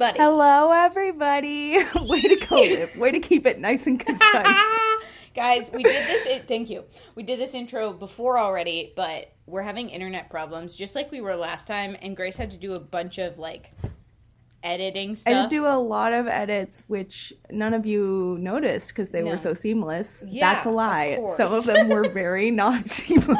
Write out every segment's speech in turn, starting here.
Hello, everybody. Way to go. Way to keep it nice and concise. Guys, we did this. In- thank you. We did this intro before already, but we're having internet problems, just like we were last time. And Grace had to do a bunch of like editing stuff. I did do a lot of edits, which none of you noticed because they No. were so seamless. Yeah, That's a lie. course. Some of them were very not seamless.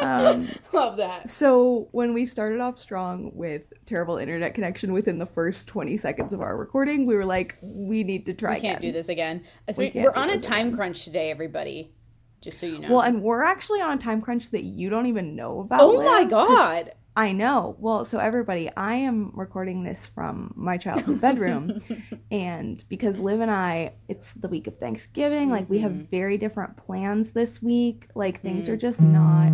Um, Love that. so when we started off strong with terrible internet connection within the first 20 seconds of our recording, we were like, we need to try We can't again. do this again. We we are on a time again. crunch today, everybody. Just so you know. Well, and we're actually on a time crunch that you don't even know about. oh my god. I know. Well, so everybody, I am recording this from my childhood bedroom. and because Liv and I, it's the week of Thanksgiving, like we have Mm-hmm. very different plans this week. Like things Mm. are just not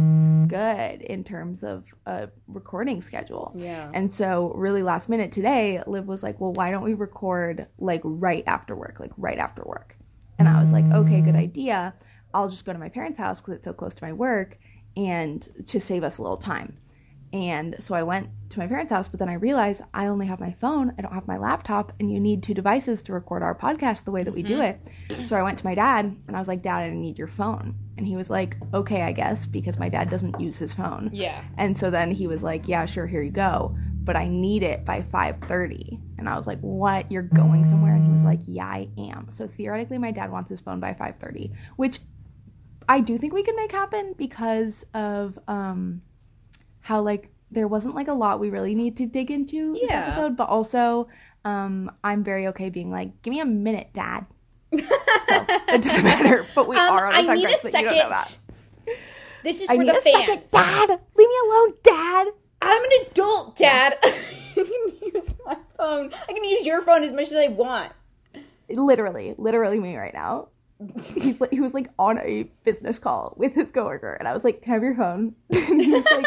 good in terms of a recording schedule. Yeah. And so, really last minute today, Liv was like, well, why don't we record like right after work, like right after work? And I was like, okay, good idea. I'll just go to my parents' house because it's so close to my work and to save us a little time. And so I went to my parents' house, but then I realized I only have my phone, I don't have my laptop, and you need two devices to record our podcast the way that we do it. So I went to my dad and I was like, Dad, I need your phone. And he was like, Okay, I guess, because my dad doesn't use his phone. Yeah. And so then he was like, "Yeah, sure, here you go, but I need it by 5:30." And I was like, "What? You're going somewhere?" And he was like, "Yeah, I am." So theoretically, my dad wants his phone by 5:30, which I do think we can make happen because of um how like there wasn't like a lot we really need to dig into this episode, but also um I'm very okay being like, "Give me a minute, dad." so it doesn't matter, but we Um, are on a I need a that you don't know about. This is I for the a fans. second, dad. Leave me alone, dad. I'm an adult, Dad. I can use my phone. I can use your phone as much as I want. literally, literally me right now. He's like, he was like on a business call with his coworker, and I was like, "Can I have your phone?" and he was like,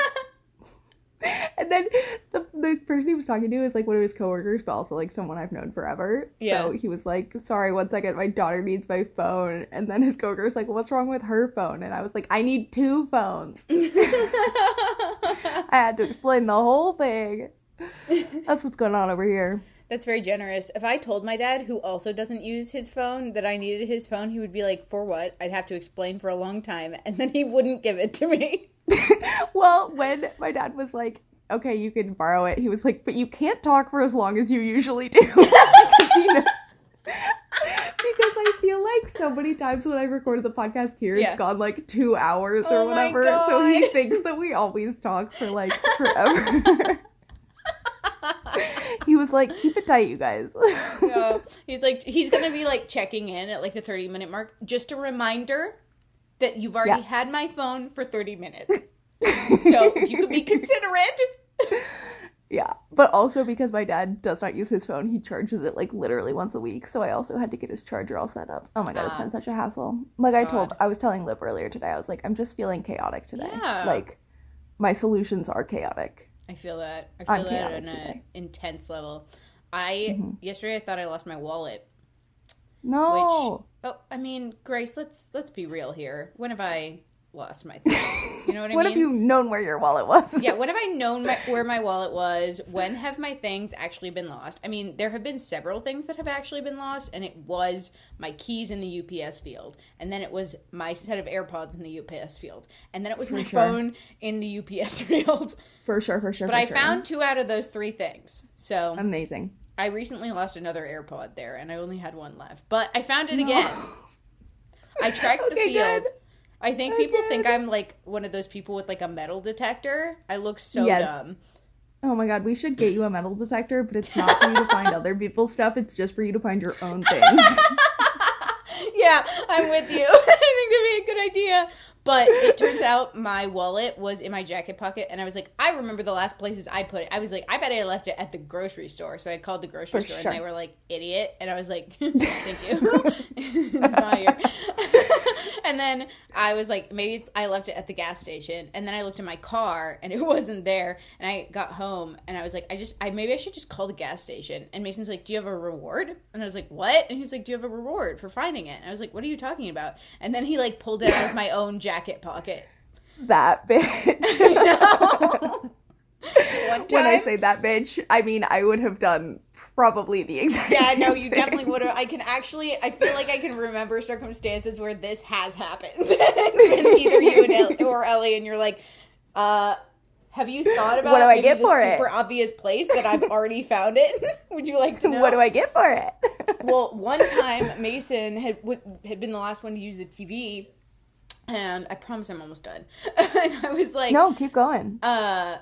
and then the the person he was talking to was like one of his coworkers, but also like someone I've known forever. Yeah. So he was like, "Sorry, one second, my daughter needs my phone." And then his coworker was like, "What's wrong with her phone?" And I was like, "I need two phones." I had to explain the whole thing. That's what's going on over here. That's very generous. If I told my dad, who also doesn't use his phone, that I needed his phone, he would be like, "For what?" I'd have to explain for a long time, and then he wouldn't give it to me. well, when my dad was like, "Okay, you can borrow it," he was like, "But you can't talk for as long as you usually do." because, you know- because I feel like so many times when I recorded the podcast here, Yeah. it's gone like two hours or Oh whatever. So he thinks that we always talk for like forever. he was like, "Keep it tight, you guys." So he's like, he's gonna be like checking in at like the thirty minute mark. Just a reminder that you've already Yeah. had my phone for thirty minutes. so you could be considerate. Yeah, but also because my dad does not use his phone, he charges it like literally once a week. So I also had to get his charger all set up. Oh my god, it's ah. been such a hassle. Like I told, I was telling Liv earlier today, I was like, I'm just feeling chaotic today. Yeah. Like my solutions are chaotic. I feel that. I I'm feel that chaotic on an intense level. I mm-hmm. yesterday I thought I lost my wallet. No, Which, Oh, I mean, Grace, let's let's be real here. When have I lost my things? You know what I what mean? When have you known where your wallet was? yeah, when have I known my, where my wallet was? When have my things actually been lost? I mean, there have been several things that have actually been lost, and it was my keys in the UPS field, and then it was my set of AirPods in the UPS field, and then it was my sure. phone in the UPS field. for sure, for sure. But for I sure. found two out of those three things. So amazing. I recently lost another AirPod there, and I only had one left. But I found it again. I tracked the field. good. I think people think I'm like one of those people with like a metal detector. I look so Yes. dumb. Oh my god, we should get you a metal detector, but it's not for you to find other people's stuff. It's just for you to find your own things. Yeah, I'm with you. I think that'd be a good idea. But it turns out my wallet was in my jacket pocket, and I was like, I remember the last places I put it. I was like, I bet I left it at the grocery store. So I called the grocery For store, sure. and they were like, idiot. And I was like, thank you. it's not here. and then I was like, maybe it's, I left it at the gas station. And then I looked in my car, and it wasn't there. And I got home, and I was like, I just, I maybe I should just call the gas station. And Mason's like, Do you have a reward? And I was like, What? And he was like, Do you have a reward for finding it? And I was like, What are you talking about? And then he like pulled it out of my own jacket pocket. that bitch. No. one time. when I say that bitch, I mean I would have done probably the exact. yeah, no, you thing. definitely would have. I can actually, I feel like I can remember circumstances where this has happened. either you and El- or Ellie, and you're like, uh, have you thought about What do I get for it? super obvious place that I've already found it? Would you like to know? What do I get for it? well, one time Mason had w- had been the last one to use the TV, and I promise I'm almost done. and I was like, no, keep going. uh,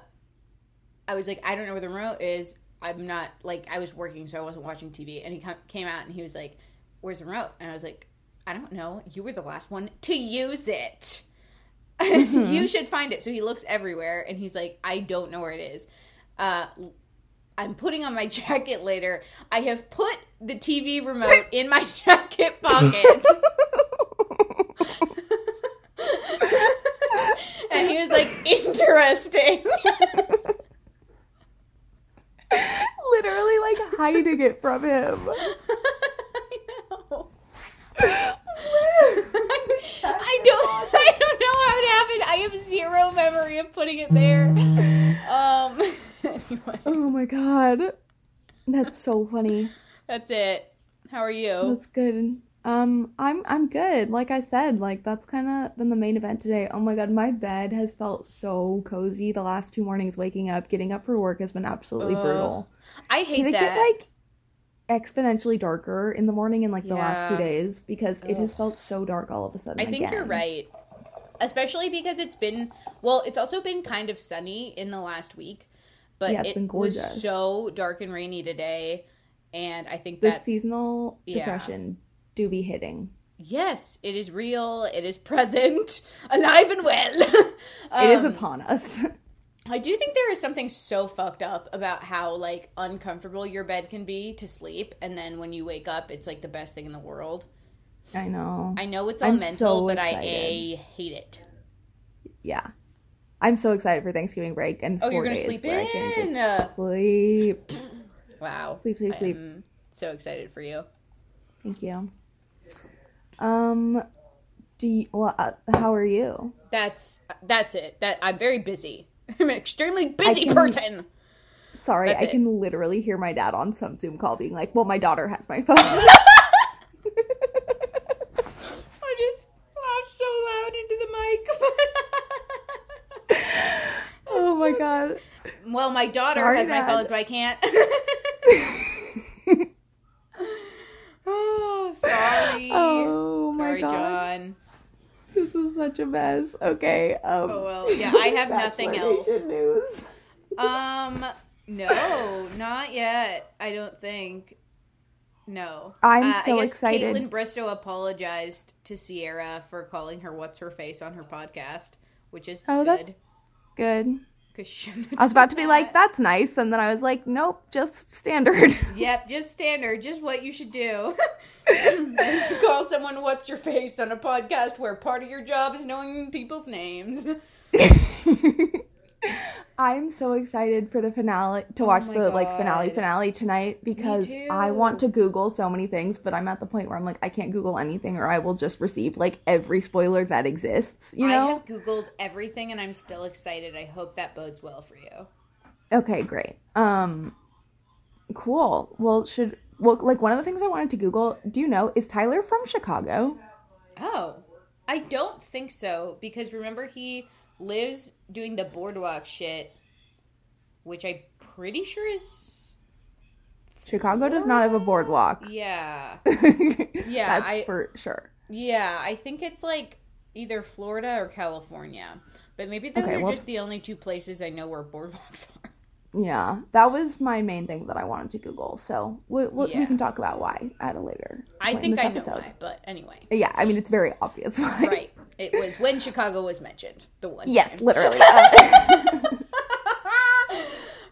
I was like, I don't know where the remote is. I'm not like I was working, so I wasn't watching TV. And he came out and he was like, "Where's the remote?" And I was like, "I don't know. You were the last one to use it. you should find it." So he looks everywhere and he's like, "I don't know where it is." Uh, I'm putting on my jacket later. I have put the TV remote in my jacket pocket. and he was like, interesting. Literally like hiding it from him. I know. I don't I don't know how it happened. I have zero memory of putting it there. Um anyway, Oh my god. That's so funny. that's it. How are you? That's good. Um, I'm I'm good. Like I said, like that's kind of been the main event today. Oh my god, my bed has felt so cozy the last two mornings. Waking up, getting up for work has been absolutely Ugh, brutal. I hate Did it get like exponentially darker in the morning in like the last two days because it has felt so dark all of a sudden. I think you're right. Especially because it's been well, it's also been kind of sunny in the last week, but Yeah, it's it been was so dark and rainy today, and I think The that's seasonal yeah. depression do be hitting. yes, it is real, it is present, alive and well. it is Um, upon us. I do think there is something so fucked up about how like uncomfortable your bed can be to sleep, and then when you wake up, it's like the best thing in the world. I know. I know it's all I'm mental, so but I a hate it. yeah. I'm so excited for Thanksgiving break and Oh, four you're gonna days sleep where I can in. just sleep. Wow, Sleep, sleep, sleep. So excited for you. Thank you. Um, do you, well, uh, how are you? That's that's it. That I'm very busy. I'm an extremely busy can- person. Sorry, That's I it. can literally hear my dad on some Zoom call being like, "Well, my daughter has my phone." I just laughed so loud into the mic. oh my god. well, my daughter Sorry, has my Dad. phone, so I can't. oh, sorry. Oh my sorry, god. John. This is such a mess. Okay. Um, Oh well, yeah, I have nothing else. News. Um, no, not yet. I don't think. No. I'm Uh, so I guess excited. Kaitlyn Bristowe apologized to Sierra for calling her "What's her face" on her podcast, which is Oh, that's good. Good. 'cause she shouldn't have I was about done to be that. like, "That's nice," and then I was like, "Nope, just standard." Yep, just standard, just what you should do. you call someone "What's your face" on a podcast where part of your job is knowing people's names. I'm so excited for the finale to watch Oh the like finale finale tonight because. I want to Google so many things, but I'm at the point where I'm like, I can't Google anything, or I will just receive like every spoiler that exists. You know, I have googled everything, and I'm still excited. I hope that bodes well for you. Okay, great. Um, cool. Well, should well like one of the things I wanted to Google. Do you know is Tyler from Chicago? Oh, I don't think so because remember he lives doing the boardwalk shit, which I'm pretty sure is Chicago does not have a boardwalk. yeah, yeah, I- for sure. yeah. I think it's like either Florida or California, but maybe those Okay, are well- just the only two places I know where boardwalks are. Yeah, that was my main thing that I wanted to Google. So we, we, Yeah. we can talk about why at a later. I think I know why, but anyway, Yeah, I mean it's very obvious why. right? It was when Chicago was mentioned. The one. Yes, time. literally.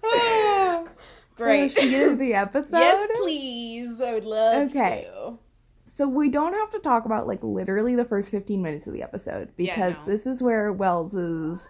Uh, Great. Get into the episode? Yes, please. I would love Okay. to. So we don't have to talk about like literally the first 15 minutes of the episode Yeah, because no. this is where Wells's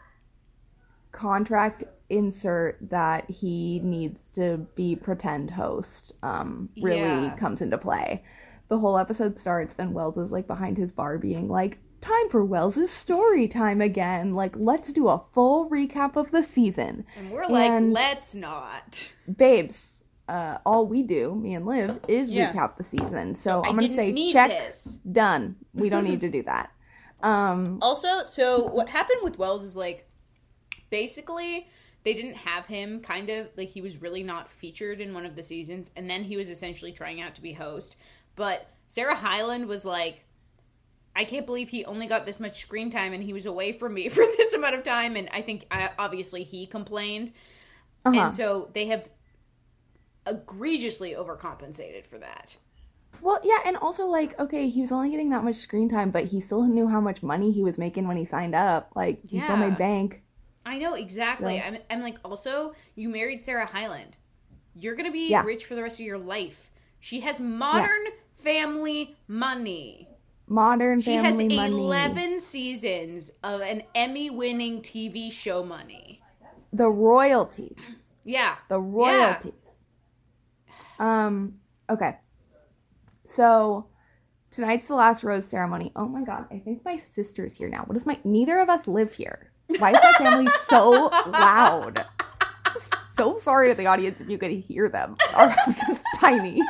contract insert that he needs to be pretend host um really Yeah. comes into play. The whole episode starts and Wells is like behind his bar being like time for Wells's story time again. Like, let's do a full recap of the season. And we're like, And- let's not. Babes, uh, all we do, me and Liv, is Yeah. recap the season. So, I I'm gonna say check, this. done. We don't need to do that. Um, Also, so what happened with Wells is like basically they didn't have him kind of like he was really not featured in one of the seasons and then he was essentially trying out to be host. But Sarah Hyland was like I can't believe he only got this much screen time and he was away from me for this amount of time and I think uh, obviously he complained. uh-huh. And so they have egregiously overcompensated for that. Well, yeah, and also like, okay, he was only getting that much screen time, but he still knew how much money he was making when he signed up. Like, he still made bank. I know exactly. So- I'm, I'm like, also, you married Sarah Hyland. You're gonna be Yeah. rich for the rest of your life. She has modern family money. Modern She has family money. 11 seasons of an Emmy-winning TV show money. The royalties. Yeah, The royalties. Um. Okay. So tonight's the last rose ceremony. Oh my god! I think my sister's here now. What is my? Neither of us live here. Why is my family so loud? So sorry to the audience if you could hear them. Our house is tiny.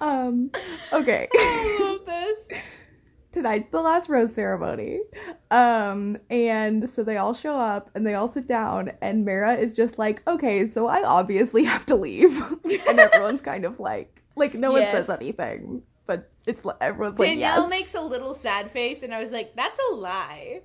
Um. Okay. I love this. tonight's the last rose ceremony. Um, and so they all show up and they all sit down, and Mara is just like, okay, so I obviously have to leave. and everyone's kind of like, like, no one Yes. says anything, but it's like, everyone's like, Danielle yes. makes a little sad face, and I was like, "That's a lie."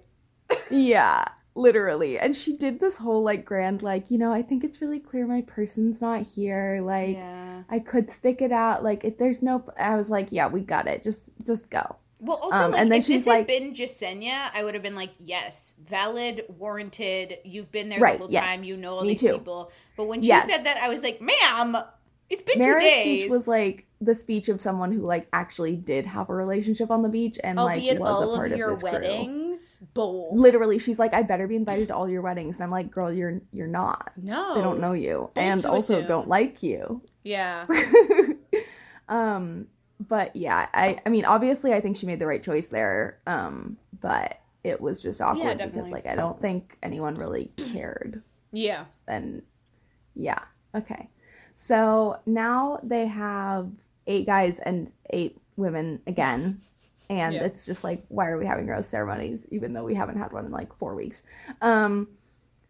yeah, literally. And she did this whole like grand, like, you know, I think it's really clear my person's not here. Like, Yeah. I could stick it out. Like, if there's no, I was like, yeah, we got it. Just, just go. Well, also, Um, like, and then if she's this had like- been Jessenia, I would have been like, yes, valid, warranted. You've been there Right, the whole yes. time. You know all these too. people. But when she Yes. said that, I was like, ma'am, it's been Mara's two days. speech was like the speech of someone who like actually did have a relationship on the beach and I'll like be at was all a part of of, your this crew. weddings. Bold. Literally, she's like, I better be invited to all your weddings. And I'm like, girl, you're you're not. no. They don't know you, and also assume. don't like you. Yeah. um, but yeah, I I mean, obviously, I think she made the right choice there. Um, but it was just awkward because like I don't think anyone really cared. Yeah. and yeah okay so now they have eight guys and eight women again. And Yeah. it's just like why are we having rose ceremonies even though we haven't had one in like four weeks? Um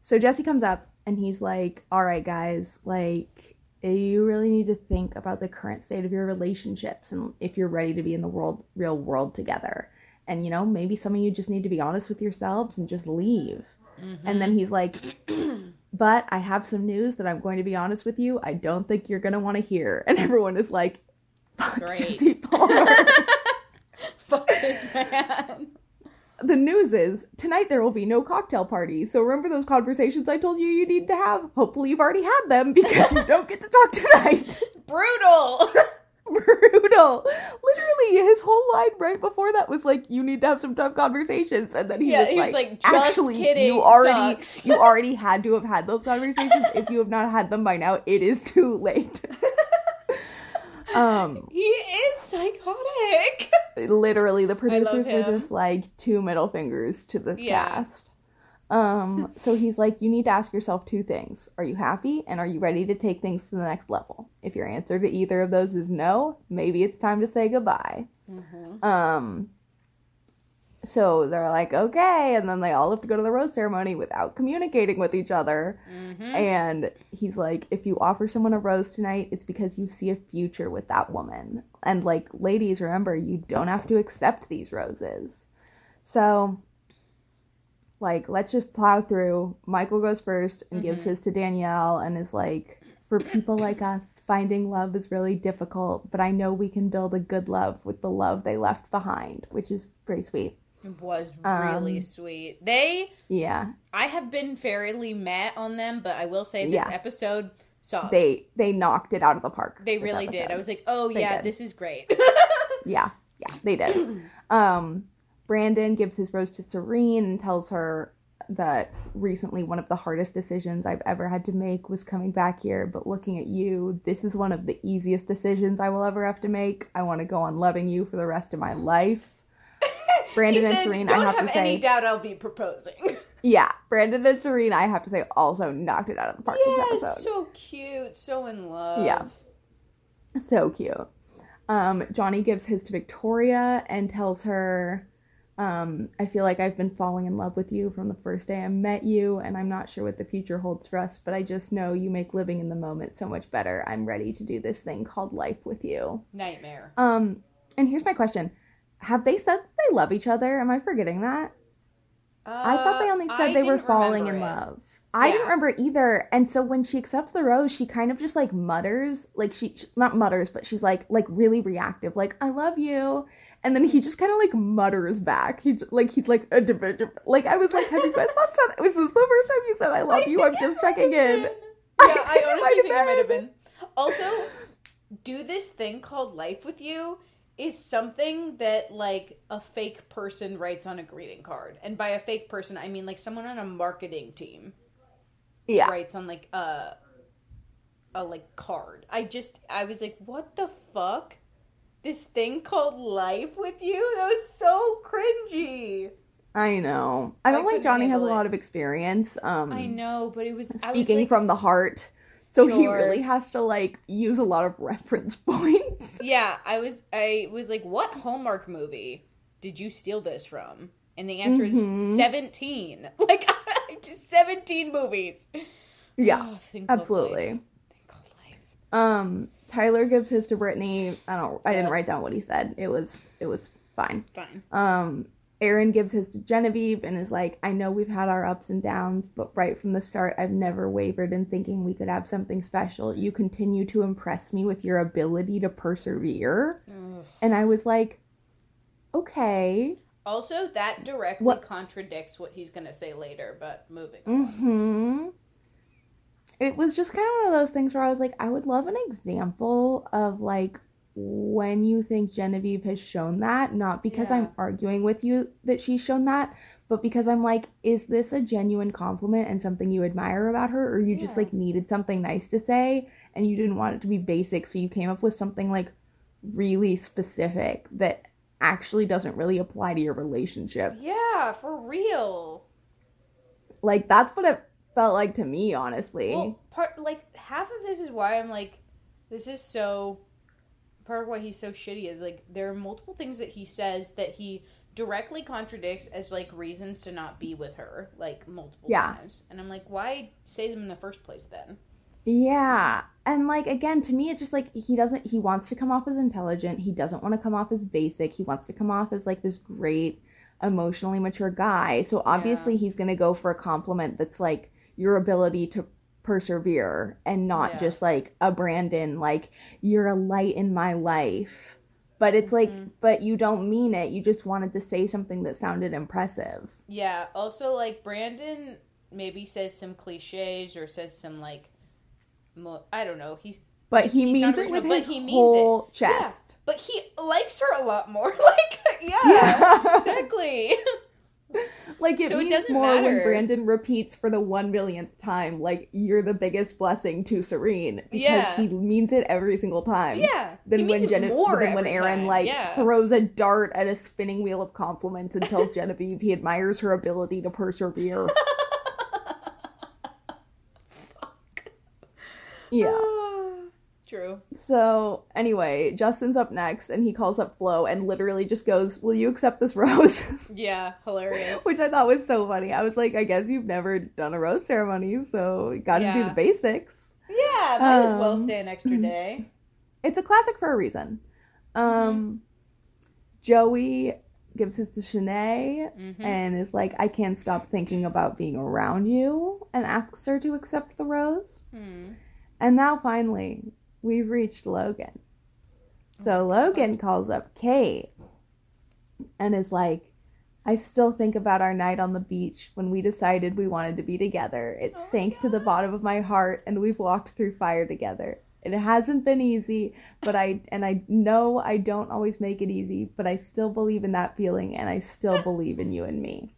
so jesse comes up and he's like all right guys like you really need to think about the current state of your relationships and if you're ready to be in the world real world together. And you know maybe some of you just need to be honest with yourselves and just leave. And then he's like but I have some news that I'm going to be honest with you. I don't think you're going to want to hear. And everyone is like, fuck Great. Jesse. Fuck this man. the news is tonight there will be no cocktail party. So remember those conversations I told you you need to have? Hopefully you've already had them because you don't get to talk tonight. Brutal. Brutal. Literally, his whole line right before that was like, "You need to have some tough conversations," and then he Yeah, was he was like, like, "Just "Actually, kidding, you already, sucks." you already had to have had those conversations. if you have not had them by now, it is too late." um, he is psychotic. literally, the producers were just like two middle fingers to this Yeah. cast. Um, so he's like, you need to ask yourself two things. Are you happy and are you ready to take things to the next level? If your answer to either of those is no, maybe it's time to say goodbye. Um, so they're like, okay, and then they all have to go to the rose ceremony without communicating with each other. And he's like, if you offer someone a rose tonight, it's because you see a future with that woman. And like, ladies, remember, you don't have to accept these roses. So, like, let's just plow through. Michael goes first and gives his to Danielle and is like, for people like us, finding love is really difficult, but I know we can build a good love with the love they left behind, which is very sweet. It was really Um, sweet. They, Yeah. I have been fairly met on them, but I will say this Yeah. episode saw They they knocked it out of the park. They really did. I was like, oh They yeah, did. this is great. Yeah, yeah, they did. um, Brandon gives his rose to Serene and tells her that recently one of the hardest decisions I've ever had to make was coming back here. But looking at you, this is one of the easiest decisions I will ever have to make. I want to go on loving you for the rest of my life. Brandon he and said, Serene, I have, have to say, any doubt I'll be proposing. yeah, Brandon and Serene, I have to say, also knocked it out of the park this yes, episode. so cute, so in love. Yeah. So cute. Um, Johnny gives his to Victoria and tells her, um, I feel like I've been falling in love with you from the first day I met you, and I'm not sure what the future holds for us, but I just know you make living in the moment so much better. I'm ready to do this thing called life with you. Nightmare. Um, and here's my question. Have they said that they love each other? Am I forgetting that? I thought they only Uh, said I they were falling in it. love. I didn't remember it either. And so when she accepts the rose, she kind of just like mutters, like she not mutters, but she's like like really reactive, like I love you. And then he just kind of like mutters back. He's like he's like a division. Like I was like, have you guys not said? Was this the first time you said I love I you? I'm just checking in. I Yeah, think I honestly think it might have been. been. Also, do this thing called life with you is something that like a fake person writes on a greeting card. And by a fake person, I mean like someone on a marketing team Yeah. writes on like a a like card. I just I was like, what the fuck? This thing called life with you? That was so cringy. I know. I don't I like Johnny has a it. lot of experience. Um I know, but it was I was speaking like, from the heart. So he really has to like use a lot of reference points. Yeah, I was I was like, what Hallmark movie did you steal this from? And the answer Mhm. is seventeen. Like just seventeen movies. Yeah, Oh, absolutely. life. Thing called life. Um, Tyler gives his to Brittany. I don't. I didn't write down what he said. It was. It was fine. Fine. Um, Aaron gives his to Genevieve and is like, I know we've had our ups and downs, but right from the start, I've never wavered in thinking we could have something special. You continue to impress me with your ability to persevere. Ugh. And I was like, okay. Also, that directly What- contradicts what he's gonna say later, but moving on. hmm It was just kind of one of those things where I was like, I would love an example of like when you think Genevieve has shown that, not because Yeah. I'm arguing with you that she's shown that, but because I'm like, is this a genuine compliment and something you admire about her, or you just like needed something nice to say and you didn't want it to be basic, so you came up with something like really specific that actually doesn't really apply to your relationship? Yeah, for real. Like, that's what it felt like to me, honestly. Well, part like half of this is why I'm like, this is so. Part of why he's so shitty is like there are multiple things that he says that he directly contradicts as like reasons to not be with her, like multiple Yeah. times, and I'm like, why say them in the first place then? Yeah. And like again, to me it's just like he doesn't he wants to come off as intelligent. He doesn't want to come off as basic. He wants to come off as like this great emotionally mature guy. So obviously he's going to go for a compliment that's like your ability to persevere and not Yeah. just like a Brandon like you're a light in my life. But it's like Mhm. but you don't mean it. You just wanted to say something that sounded impressive. Yeah. Also, like Brandon maybe says some cliches or says some like, mo- I don't know. He's But he He's means it with his whole Yeah. chest. but he likes her a lot more. like, yeah, Yeah. exactly. Like it So it means doesn't more when. Brandon repeats for the one millionth time, like you're the biggest blessing to Serene because Yeah. he means it every single time. yeah. Then He when more then when Aaron time. like yeah. throws a dart at a spinning wheel of compliments and tells Genevieve he admires her ability to persevere. yeah. Oh, True. So anyway, Justin's up next and he calls up Flo and literally just goes, "Will you accept this rose?" Yeah, hilarious. Which I thought was so funny. I was like, I guess you've never done a rose ceremony, so you got to do the basics. Yeah, might as well Um, stay an extra day. It's a classic for a reason. Um, Joey gives his to Shanae Mm-hmm. and is like, I can't stop thinking about being around you, and asks her to accept the rose. Hmm. And now finally, we've reached Logan. Oh So Logan calls up Kate and is like, I still think about our night on the beach when we decided we wanted to be together. It Oh sank to the bottom of my heart and we've walked through fire together. It hasn't been easy, but I and I know I don't always make it easy, but I still believe in that feeling and I still believe in you and me.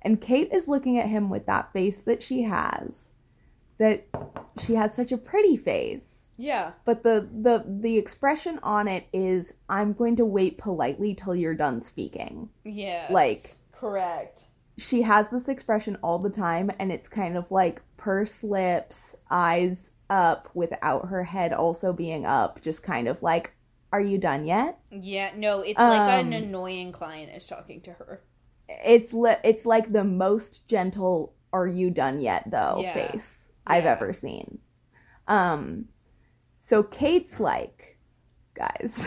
And Kate is looking at him with that face that she has. That she has such a pretty face, Yeah. but the the the expression on it is I'm going to wait politely till you're done speaking. Yeah. Like- correct. She has this expression all the time and it's kind of like purse lips, eyes up without her head also being up, just kind of like are you done yet? Yeah, no, it's like Um, an annoying client is talking to her. It's li- it's like the most gentle are you done yet though Yeah. face I've ever seen. Um so Kate's like guys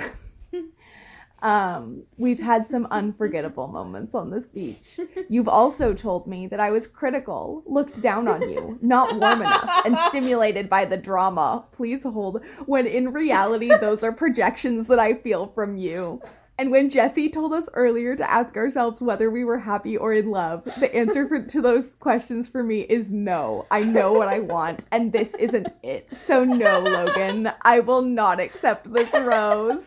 um we've had some unforgettable moments on this beach. You've also told me that I was critical, looked down on you, not warm enough and stimulated by the drama. Please hold when in reality those are projections that I feel from you. And when Jesse told us earlier to ask ourselves whether we were happy or in love, the answer for, to those questions for me is no. I know what I want, and this isn't it. So, no, Logan, I will not accept this rose.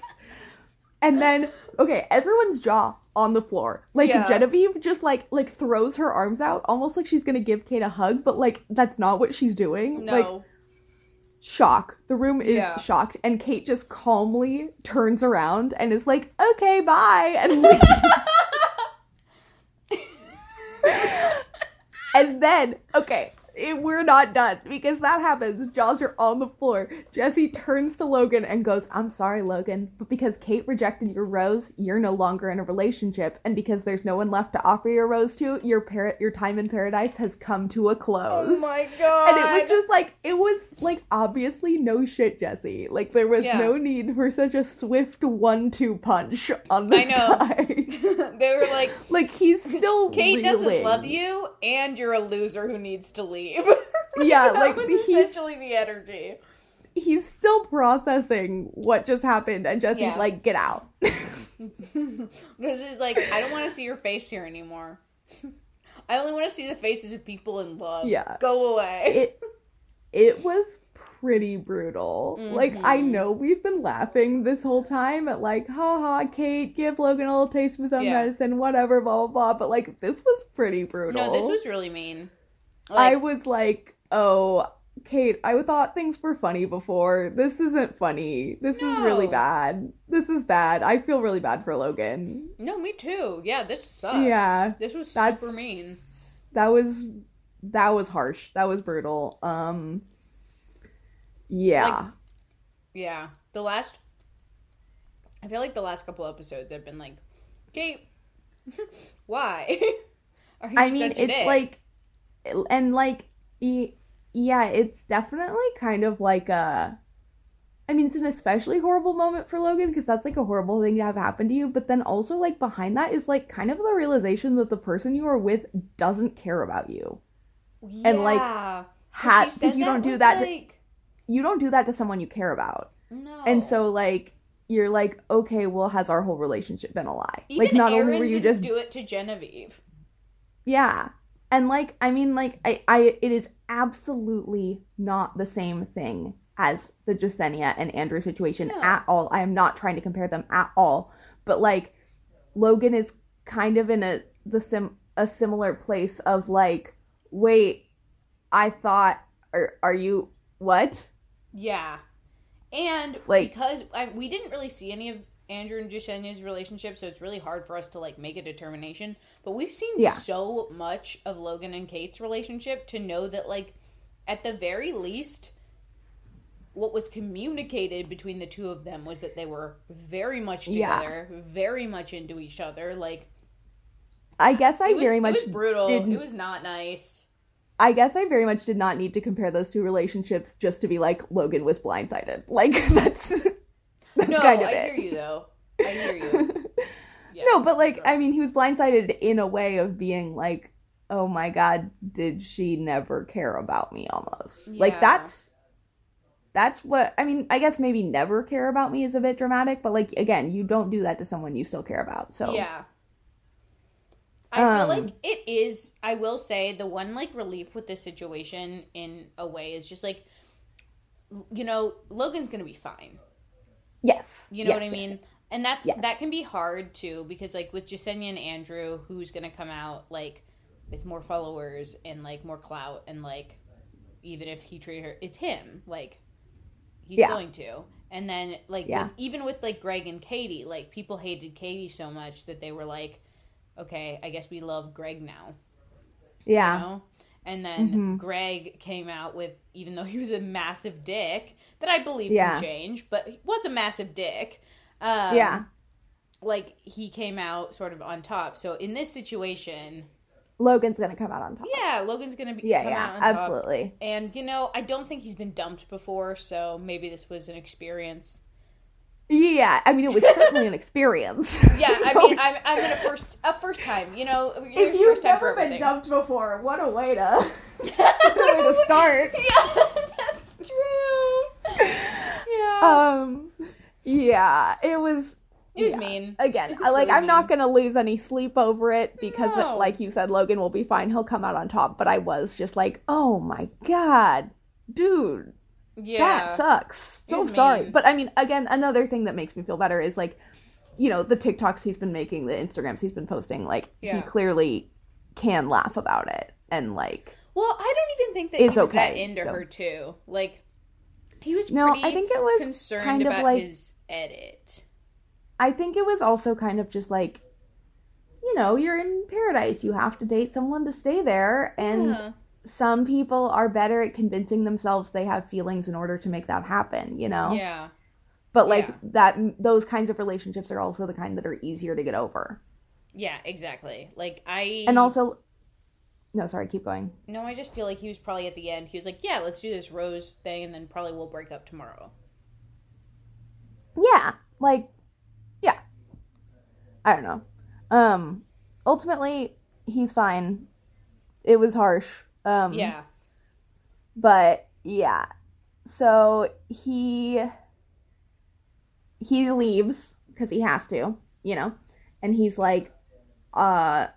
And then, okay, everyone's jaw on the floor. Like Yeah. Genevieve just like like throws her arms out, almost like she's gonna give Kate a hug, but like that's not what she's doing. No. Like shock. The room is Yeah. shocked, and Kate just calmly turns around and is like, "Okay, bye," and and then, okay, it, we're not done because that happens. Jaws are on the floor. Jesse turns to Logan and goes, "I'm sorry, Logan, but because Kate rejected your rose, you're no longer in a relationship, and because there's no one left to offer your rose to, your par- your time in paradise has come to a close." Oh my god. and it was just like it was like obviously no shit jesse like there was Yeah. no need for such a swift one-two punch on this I know. guy they were like like he's still Kate doesn't love you and you're a loser who needs to leave. Yeah, that like, was he's- essentially the energy. he's still processing what just happened and jesse's Yeah. like get out This is like I don't want to see your face here anymore. I only want to see the faces of people in love. Yeah. Go away. it it was pretty brutal like i Mhm. know we've been laughing this whole time at like haha kate give logan a little taste of his own Yeah. medicine whatever blah blah blah but like this was pretty brutal no, this was really mean. I was like, oh, Kate, I thought things were funny before. This isn't funny. This is really bad. This is bad. I feel really bad for Logan. no, me too. Yeah, this sucked. Yeah. This was That's super mean. That was that was harsh. That was brutal. Um Yeah. Like- Yeah. The last I feel like the last couple episodes have been like, Kate, why? Are you I mean, it's like and like yeah, it's definitely kind of like a I mean, it's an especially horrible moment for Logan because that's like a horrible thing to have happen to you. But then also, like, behind that is like kind of the realization that the person you are with doesn't care about you. and, like, Yeah. Hat because you don't do that. To, you don't do that to someone you care about. no. And so, like, you're like, okay, well, has our whole relationship been a lie? Even like, not Aaron only were you just do it to Genevieve. Yeah. And like I mean like I I it is absolutely not the same thing as the Jessenia and Andrew situation No. at all. I am not trying to compare them at all. But like Logan is kind of in a the sim a similar place of like wait I thought are are you what? Yeah. And Like- because I, we didn't really see any of Andrew and Jessenia's relationship, so it's really hard for us to like make a determination. But we've seen Yeah. so much of Logan and Kate's relationship to know that like at the very least what was communicated between the two of them was that they were very much Yeah. together, very much into each other. Like I guess I it was, very it much was brutal. didn't It was not nice. I guess I very much did not need to compare those two relationships just to be like Logan was blindsided. Like that's that's No, kind of I it. hear you though. I hear you. Yeah, no, but like sure. I mean, he was blindsided in a way of being like, "Oh my god, did she never care about me?" Almost like that's that's what I mean. I guess maybe never care about me is a bit dramatic, but like again, you don't do that to someone you still care about. So Yeah. I feel Um, like it is I will say the one like relief with this situation in a way is just like you know, Logan's gonna be fine. Yes, You know Yes, what I mean? yes. And that's that can be hard too, because like with Jessenia and Andrew, who's gonna come out like with more followers and like more clout and like even if he treated her it's him. Like He's Yeah. going to. And then like Yeah. with, even with like Greg and Katie, like people hated Katie so much that they were like, okay, I guess we love Greg now. Yeah. You know? And then Mhm. Greg came out with, even though he was a massive dick, that I believe Yeah. can change, but he was a massive dick. Um, yeah. Like he came out sort of on top. So in this situation, Logan's gonna come out on top. yeah, Logan's gonna be Yeah, come yeah, out on top. absolutely. And you know, I don't think he's been dumped before, so maybe this was an experience. Yeah, I mean, it was certainly an experience. Yeah, I mean, I'm I'm in a first a first time. You know, if you've first never been dumped before, what a way to, what a way to start. yeah, that's true. Yeah, Um, yeah, it was. it was yeah. mean. Again, was I like. really I'm not gonna lose any sleep over it because, No. like you said, Logan will be fine. He'll come out on top. But I was just like, oh my god, dude, Yeah, that sucks. So was sorry. mean. But I mean, again, another thing that makes me feel better is like, you know, the TikToks he's been making, the Instagrams he's been posting. Like, Yeah. he clearly can laugh about it and like. Well, I don't even think that he was that okay, into so. her too. Like, he was No, pretty I think it was concerned kind of about like- his edit. I think it was also kind of just like, you know, you're in paradise. You have to date someone to stay there. And Yeah. Some people are better at convincing themselves they have feelings in order to make that happen, you know? yeah, But like Yeah. that, those kinds of relationships are also the kind that are easier to get over. yeah, exactly. Like I And also, no, sorry, keep going. no, I just feel like he was probably at the end. He was like, "Yeah, let's do this rose thing, and then probably we'll break up tomorrow." Yeah, like, yeah. I don't know. Um, ultimately, he's fine. It was harsh. Um, Yeah, but yeah. So he he leaves because he has to you know? And he's like uh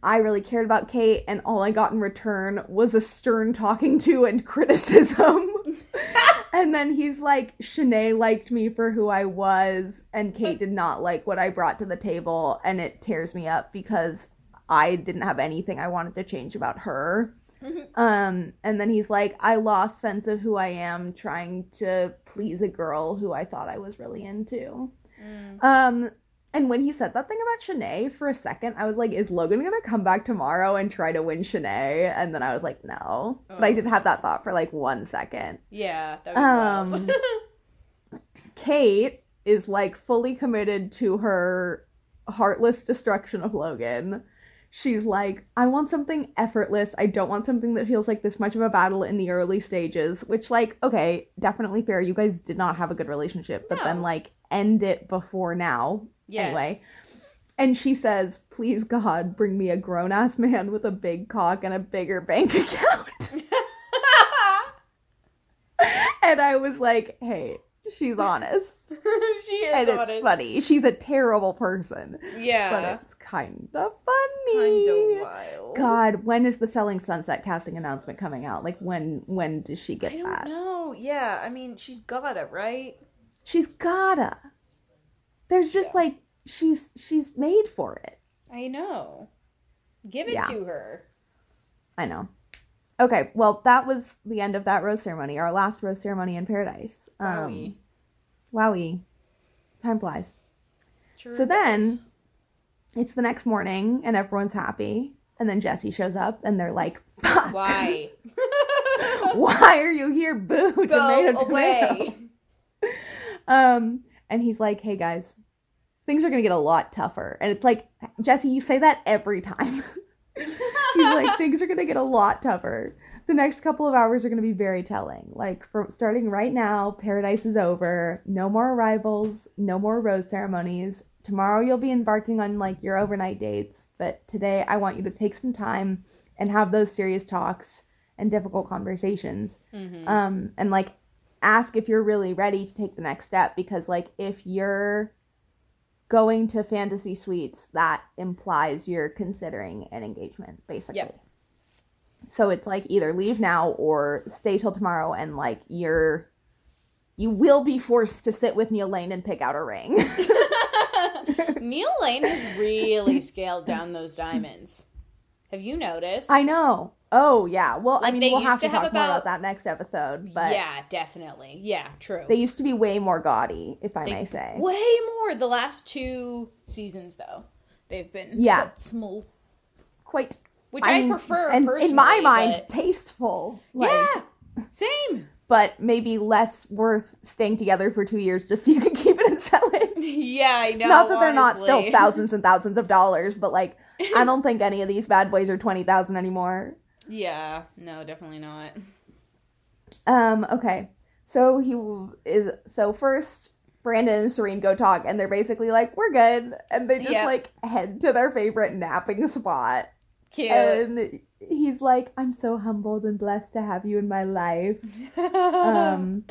i really cared about kate and all i got in return was a stern talking to and criticism. And then he's like Shanae liked me for who i was and kate did not like what i brought to the table and it tears me up because i didn't have anything i wanted to change about her um, and then he's like, I lost sense of who I am trying to please a girl who I thought I was really into. Mm. Um, and when he said that thing about Shanae for a second, I was like, is Logan gonna come back tomorrow and try to win Shanae? And then I was like, no. But I Oh. did have that thought for like one second. yeah. That was Um. Kate is like fully committed to her heartless destruction of Logan. She's like, I want something effortless. I don't want something that feels like this much of a battle in the early stages. Which, like, okay, definitely fair. You guys did not have a good relationship, but then, like, end it before now. Yes. Anyway. And she says, Please, God, bring me a grown ass man with a big cock and a bigger bank account. and I was like, Hey, she's honest. she is and it's funny. She's a terrible person, Yeah, but it's kind of funny. kind of wild. God, when is the Selling Sunset casting announcement coming out? Like when when does she get I don't that? know. Yeah, I mean, she's got it right. She's gotta. There's just Yeah. like she's she's made for it. I know. Give it Yeah. to her. I know. Okay, well that was the end of that rose ceremony, our last rose ceremony in paradise. Um, Wowie. wowie. Time flies. Sure so then does. It's the next morning and everyone's happy. And then Jesse shows up and they're like, Fuck. why? Why are you here? Boo, Go tomato, away. tomato. Um, and he's like, hey guys, things are gonna get a lot tougher. And it's like, Jesse, you say that every time. he's like, things are gonna get a lot tougher. The next couple of hours are gonna be very telling. Like, from starting right now, paradise is over. No more arrivals. No more rose ceremonies. Tomorrow you'll be embarking on like your overnight dates, but today I want you to take some time and have those serious talks and difficult conversations Mhm. um and like ask if you're really ready to take the next step because like if you're going to fantasy suites that implies you're considering an engagement basically Yep. so it's like either leave now or stay till tomorrow and like you're you will be forced to sit with Neil Lane and pick out a ring. Neil Lane has really scaled down those diamonds. Have you noticed? I know. Oh yeah. Well, I Like, mean, they we'll used have to, to have talk more about- about that next episode. But yeah, definitely. Yeah, true. they used to be way more gaudy, if I They- may say. Way more. The last two seasons, though, they've been Yeah. quite small, Quite. which I, mean, prefer. and personally, in my mind, but- tasteful. Like, yeah, same. But maybe less worth staying together for two years just so you can keep it and sell it. yeah, I know. not that they're not still thousands and thousands of dollars, but like I don't think any of these bad boys are twenty thousand anymore. Yeah, no, definitely not. Um, okay. So he is so first Brandon and Serene go talk and they're basically like, We're good and they just Yeah. like head to their favorite napping spot. Cute. And he's like, I'm so humbled and blessed to have you in my life. Um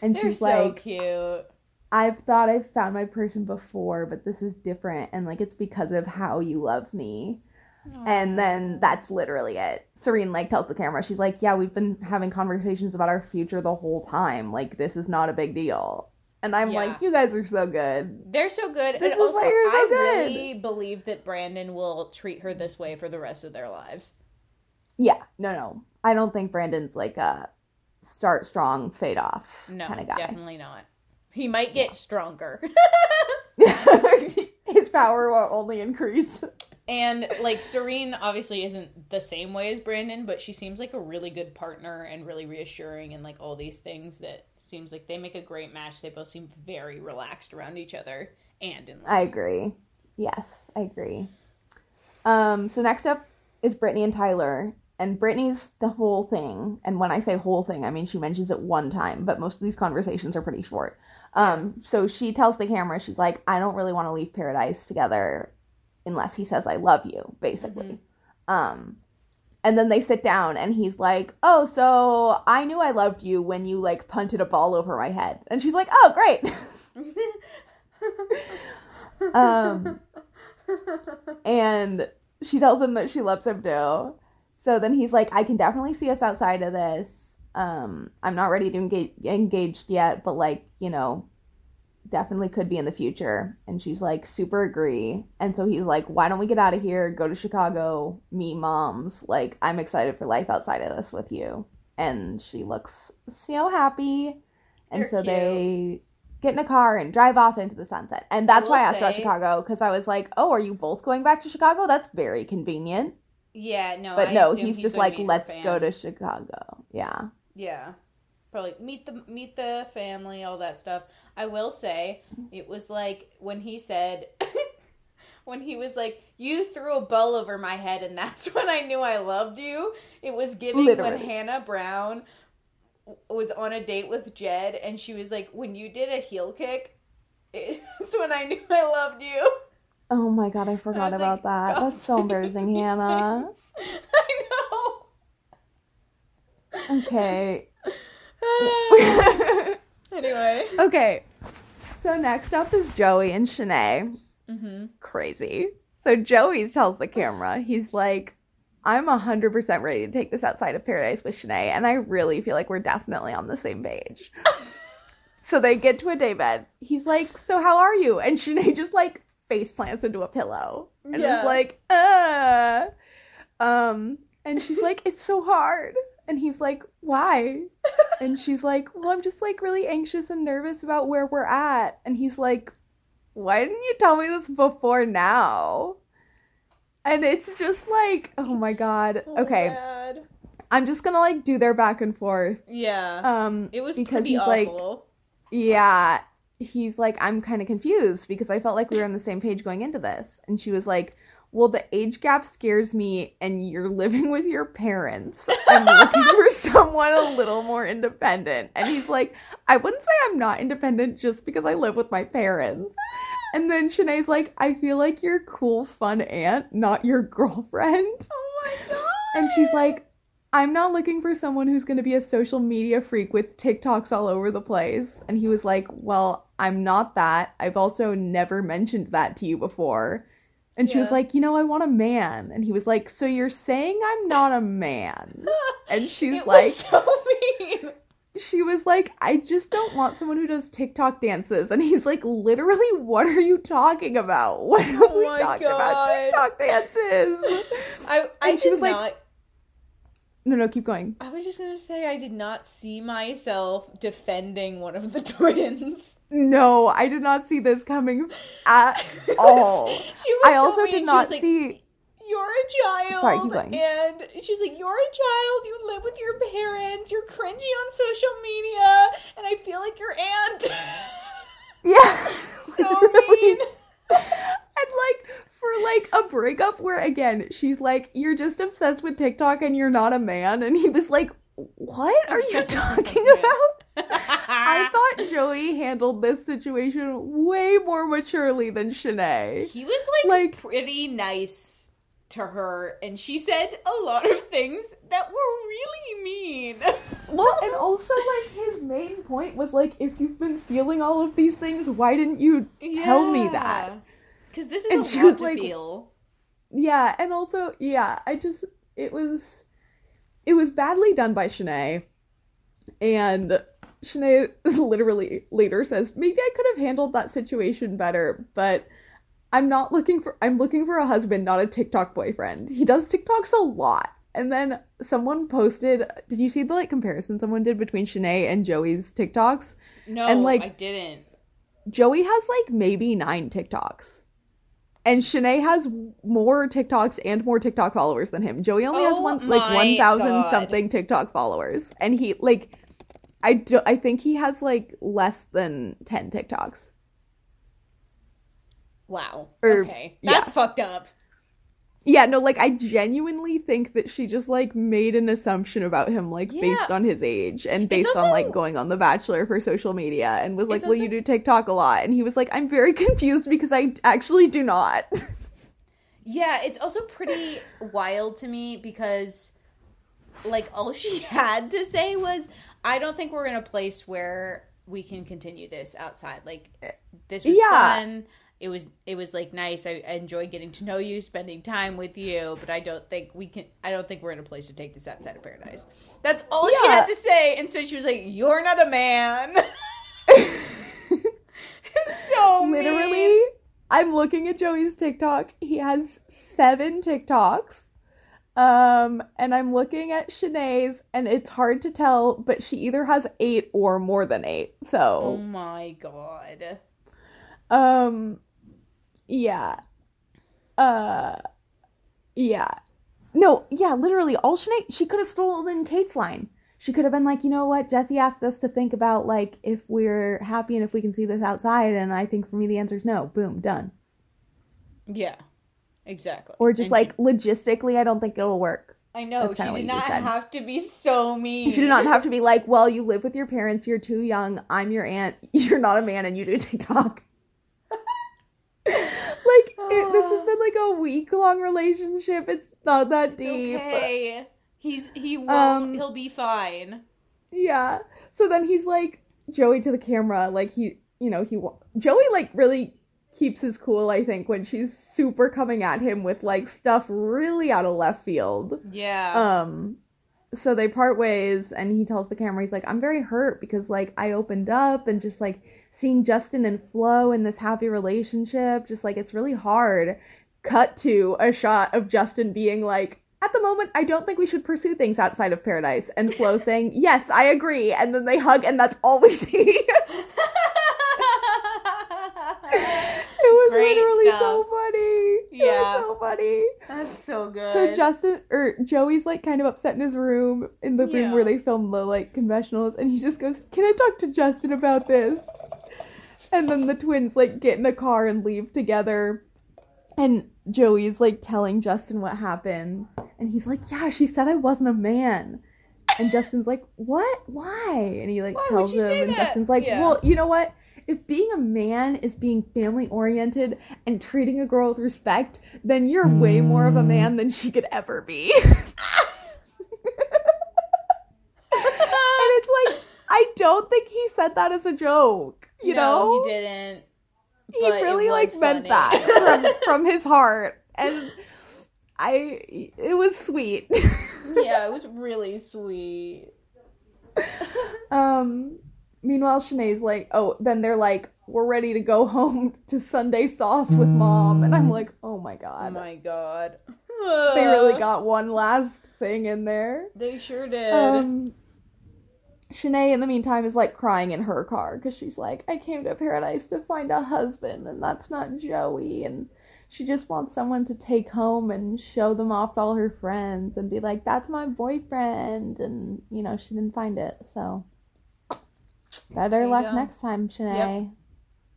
and they're she's so like, cute. I've thought I've found my person before, but this is different and like it's because of how you love me. And then that's literally it. Serene like tells the camera, she's like, "Yeah, we've been having conversations about our future the whole time. Like this is not a big deal." And I'm Yeah. like, "You guys are so good." They're so good, This and is also why you're so I good. really believe that Brandon will treat her this way for the rest of their lives. Yeah, no, no, I don't think Brandon's like a start strong, fade off No, kind of guy. definitely not. He might get stronger. His power will only increase. And like Serene obviously isn't the same way as Brandon, but she seems like a really good partner and really reassuring and like all these things that seems like they make a great match. They both seem very relaxed around each other and in love. I agree. Yes, I agree. Um, so next up is Brittany and Tyler. And Brittany's the whole thing. And when I say whole thing, I mean she mentions it one time, but most of these conversations are pretty short. Um, so she tells the camera, she's like, I don't really want to leave paradise together unless he says I love you, basically. Um and then they sit down and he's like, Oh, so I knew I loved you when you like punted a ball over my head. And she's like, Oh, great. um and she tells him that she loves him too. So then he's like, I can definitely see us outside of this. Um, I'm not ready to engage engaged yet, but like, you know, definitely could be in the future. And she's like, super agree. And so he's like, why don't we get out of here, go to Chicago, meet moms? Like, I'm excited for life outside of this with you. And she looks so happy. And They're so cute. they get in a car and drive off into the sunset. And that's I why I asked about Chicago because I was like, "Oh, are you both going back to Chicago? That's very convenient." yeah, no, But I no, assume he's, just like, "Let's go to Chicago." Yeah. Yeah. Probably meet the meet the family, all that stuff. I will say it was like when he said when he was like, You threw a ball over my head and that's when I knew I loved you. It was giving when Hannah Brown was on a date with Jed and she was like, When you did a heel kick, it's when I knew I loved you. Oh my god, I I forgot was about like, that. "Stop That's so embarrassing, Hannah. things." I know. Okay. anyway. okay. So next up is Joey and Shanae. Mm-hmm. Crazy. So Joey tells the camera, he's like, I'm 100% ready to take this outside of paradise with Shanae, and I really feel like we're definitely on the same page. so they get to a daybed. He's like, So how are you? And Shanae just like face plants into a pillow and Yeah. is like, Uh. Um, and she's like, It's so hard. And he's like, Why? And she's like, Well, I'm just like really anxious and nervous about where we're at. And he's like, Why didn't you tell me this before now? And it's just like, oh my god. So Okay, bad. I'm just gonna like do their back and forth. Yeah. Um, it was because pretty he's like, awful. yeah, he's like, I'm kind of confused because I felt like we were on the same page going into this. And she was like, Well, the age gap scares me, and you're living with your parents. I'm looking for someone a little more independent. And he's like, I wouldn't say I'm not independent just because I live with my parents. And then Shanae's like, I feel like your cool, fun aunt, not your girlfriend. oh my god. And she's like, I'm not looking for someone who's going to be a social media freak with TikToks all over the place. And he was like, Well, I'm not that. I've also never mentioned that to you before. And she was like, You know, I want a man. And he was like, So you're saying I'm not a man? And she's like, so mean. She was like, I just don't want someone who does TikTok dances. And he's like, Literally, what are you talking about? What have Oh we talked God. about TikTok dances? I, I And she did was like- not. No, no, keep going. I was just gonna say I did not see myself defending one of the twins. No, I did not see this coming at all. she was I so also did not like, see. You're a child, Sorry, keep going. and she's like, "You're a child. You live with your parents. You're cringy on social media, and I feel like your aunt." Yeah. so mean. And like for like a breakup where again she's like, "You're just obsessed with TikTok and you're not a man," and he was like, "What are you talking about?" I thought Joey handled this situation way more maturely than Shanae. he was like, Like- pretty nice to her, and she said a lot of things that were really mean. Well, and also like his main point was like, if you've been feeling all of these things, why didn't you tell me that? Because this is And a she was like- feel. Yeah, and also, yeah, I just it was it was badly done by Shanae. And Shanae literally later says, maybe I could have handled that situation better, but I'm not looking for I'm looking for a husband, not a TikTok boyfriend. He does TikToks a lot. And then someone posted did you see the like comparison someone did between Shanae and Joey's TikToks? No, and, like- I didn't. Joey has like maybe nine TikToks. And Shanae has more TikToks and more TikTok followers than him. Joey only has Oh one like one thousand something TikTok followers, and he like, I do, I think he has like less than ten TikToks. Wow. Or- okay, yeah. that's fucked up. Yeah, no, like I genuinely think that she just like made an assumption about him like based on his age and based on like going on The Bachelor for social media and was like, "Well, also- you do TikTok a lot," and he was like, "I'm very confused because I actually do not." Yeah, it's also pretty wild to me because, like, all she had to say was, "I don't think we're in a place where we can continue this outside. Like, this was Yeah. fun. It was it was like nice. I, I enjoyed getting to know you, spending time with you. But I don't think we can. I don't think we're in a place to take this outside of paradise. That's all she had to say. And so she was like, "You're not a man." so mean. Literally, I'm looking at Joey's TikTok. He has seven TikToks. Um, and I'm looking at Shanae's, and it's hard to tell, but she either has eight or more than eight. So, Oh my god. um, yeah. Uh, yeah. No, yeah, literally, all Shanae, she could have stolen Kate's line. She could have been like, you know what, Jesse asked us to think about, like, if we're happy and if we can see this outside, and I think for me the answer is no. Boom, done. Yeah, exactly. Or just And like logistically, I don't think it'll work. I know she did not have to be so mean. she did not have to be like, well, you live with your parents, you're too young, I'm your aunt, you're not a man, and you do TikTok. like it, this has been like a week long relationship. It's not that It's deep. okay. He's he will Um, he'll be fine. Yeah. So then he's like Joey to the camera, like he, you know, he Joey like really keeps his cool. I think when she's super coming at him with like stuff really out of left field. Yeah. Um, so they part ways, and he tells the camera, he's like, I'm very hurt because, like, I opened up and just, like, seeing Justin and Flo in this happy relationship, just, like, it's really hard. Cut to a shot of Justin being like, at the moment, I don't think we should pursue things outside of paradise. And Flo saying, Yes, I agree. And then they hug, and that's all we see. it was Great literally so stuff. funny. It Yeah. was so funny. That's so good. So Justin or Joey's like kind of upset in his room in the room Yeah. where they film the like confessionals and he just goes, "Can I talk to Justin about this?" And then the twins like get in the car and leave together. And Joey's like telling Justin what happened and he's like, "Yeah, she said I wasn't a man." And Justin's like, "What? Why?" And he like Why tells him and that? Justin's like, Yeah. "Well, you know what? If being a man is being family oriented and treating a girl with respect, then you're way more of a man than she could ever be. and it's like, I don't think he said that as a joke. You no, know? he didn't. He really like was meant that from, from his heart. And I, it was sweet. yeah, it was really sweet. Um, meanwhile, Shanae's like, oh, then they're like, we're ready to go home to Sunday sauce with mom. And I'm like, oh my Oh god. my god. they really got one last thing in there. They sure did. Um, Shanae, in the meantime, is like crying in her car because she's like, I came to paradise to find a husband, and that's not Joey. And she just wants someone to take home and show them off to all her friends and be like, that's my boyfriend. And, you know, she didn't find it. So, better luck go. next time, Shanae.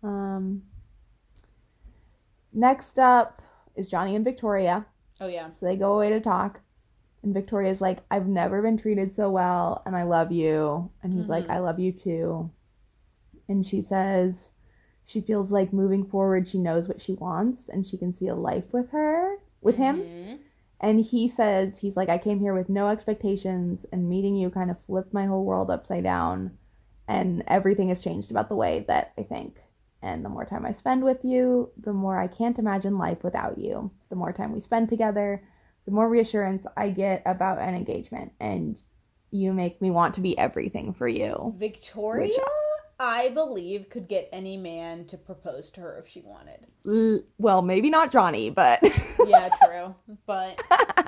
Um, next up is Johnny and Victoria. oh yeah. So they go away to talk. And Victoria's like, I've never been treated so well, and I love you. And he's like, Mhm. I love you too. And she says she feels like moving forward, she knows what she wants, and she can see a life with her, with him. Mhm. And he says, he's like, I came here with no expectations, and meeting you kind of flipped my whole world upside down. And everything has changed about the way that I think. And the more time I spend with you, the more I can't imagine life without you. The more time we spend together, the more reassurance I get about an engagement. And you make me want to be everything for you. Victoria, I believe, could get any man to propose to her if she wanted. L- Well, maybe not Johnny, but Yeah, true. But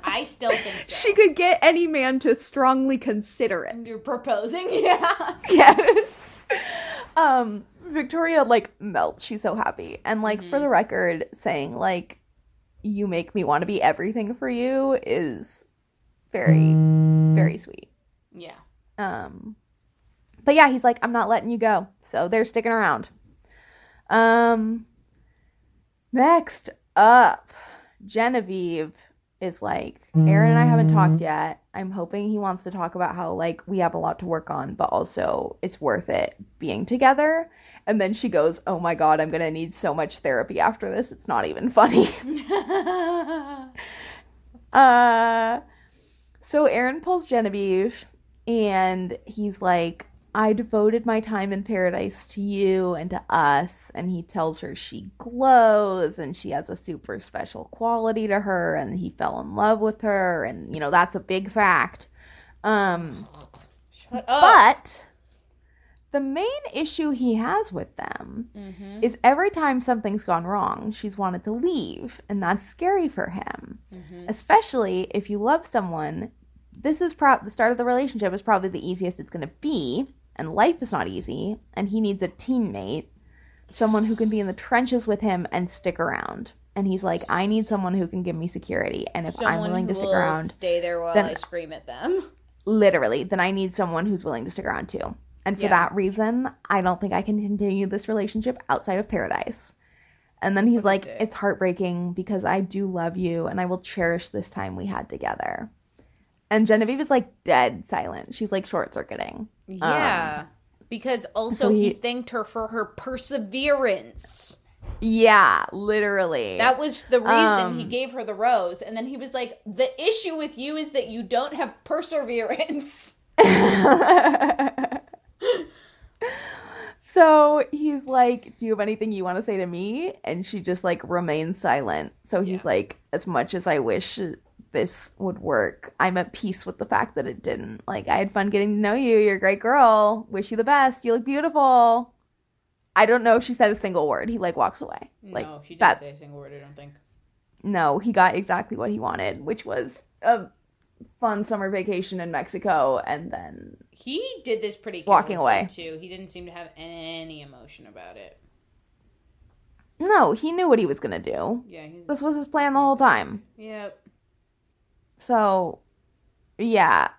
I still think so. she could get any man to strongly consider it. You're proposing? Yeah. yes. um, Victoria like melts. She's so happy. And like for the record, saying like you make me want to be everything for you is very very sweet. Yeah. Um but yeah, he's like I'm not letting you go. So they're sticking around. Um next up, Genevieve is like Aaron and I haven't talked yet. I'm hoping he wants to talk about how like we have a lot to work on, but also it's worth it being together. And then she goes, "Oh my god, I'm going to need so much therapy after this. It's not even funny." Uh, so Aaron pulls Genevieve, and he's like, I devoted my time in paradise to you and to us. And he tells her she glows and she has a super special quality to her, and he fell in love with her. And, you know, that's a big fact. Um, but the main issue he has with them Mhm. is every time something's gone wrong, she's wanted to leave, and that's scary for him. Mhm. Especially if you love someone, this is pro- the start of the relationship is probably the easiest it's going to be, and life is not easy, and he needs a teammate, someone who can be in the trenches with him and stick around. And he's like, I need someone who can give me security, and if I'm willing to stick around, Stay there while then- I scream at them. literally, then I need someone who's willing to stick around too. And for Yeah. that reason, I don't think I can continue this relationship outside of paradise. And then he's What like. It's heartbreaking because I do love you and I will cherish this time we had together. And Genevieve is like dead silent. She's like short circuiting. Yeah. because also so he, he- thanked her for her perseverance. Yeah, literally. That was the reason Um, he gave her the rose. And then he was like, The issue with you is that you don't have perseverance. so he's like, Do you have anything you want to say to me? And she just like remains silent. So he's Yeah. like, As much as I wish this would work, I'm at peace with the fact that it didn't. Like, I had fun getting to know you. You're a great girl. Wish you the best. You look beautiful. I don't know if she said a single word. He like walks away. Like, no, she didn't that's say a single word, I don't think. no, he got exactly what he wanted, which was a fun summer vacation in Mexico and then He did this pretty Walking away. too. He didn't seem to have any emotion about it. no, he knew what he was going to do. Yeah, he's This was his plan the whole time. Yep. So, yeah,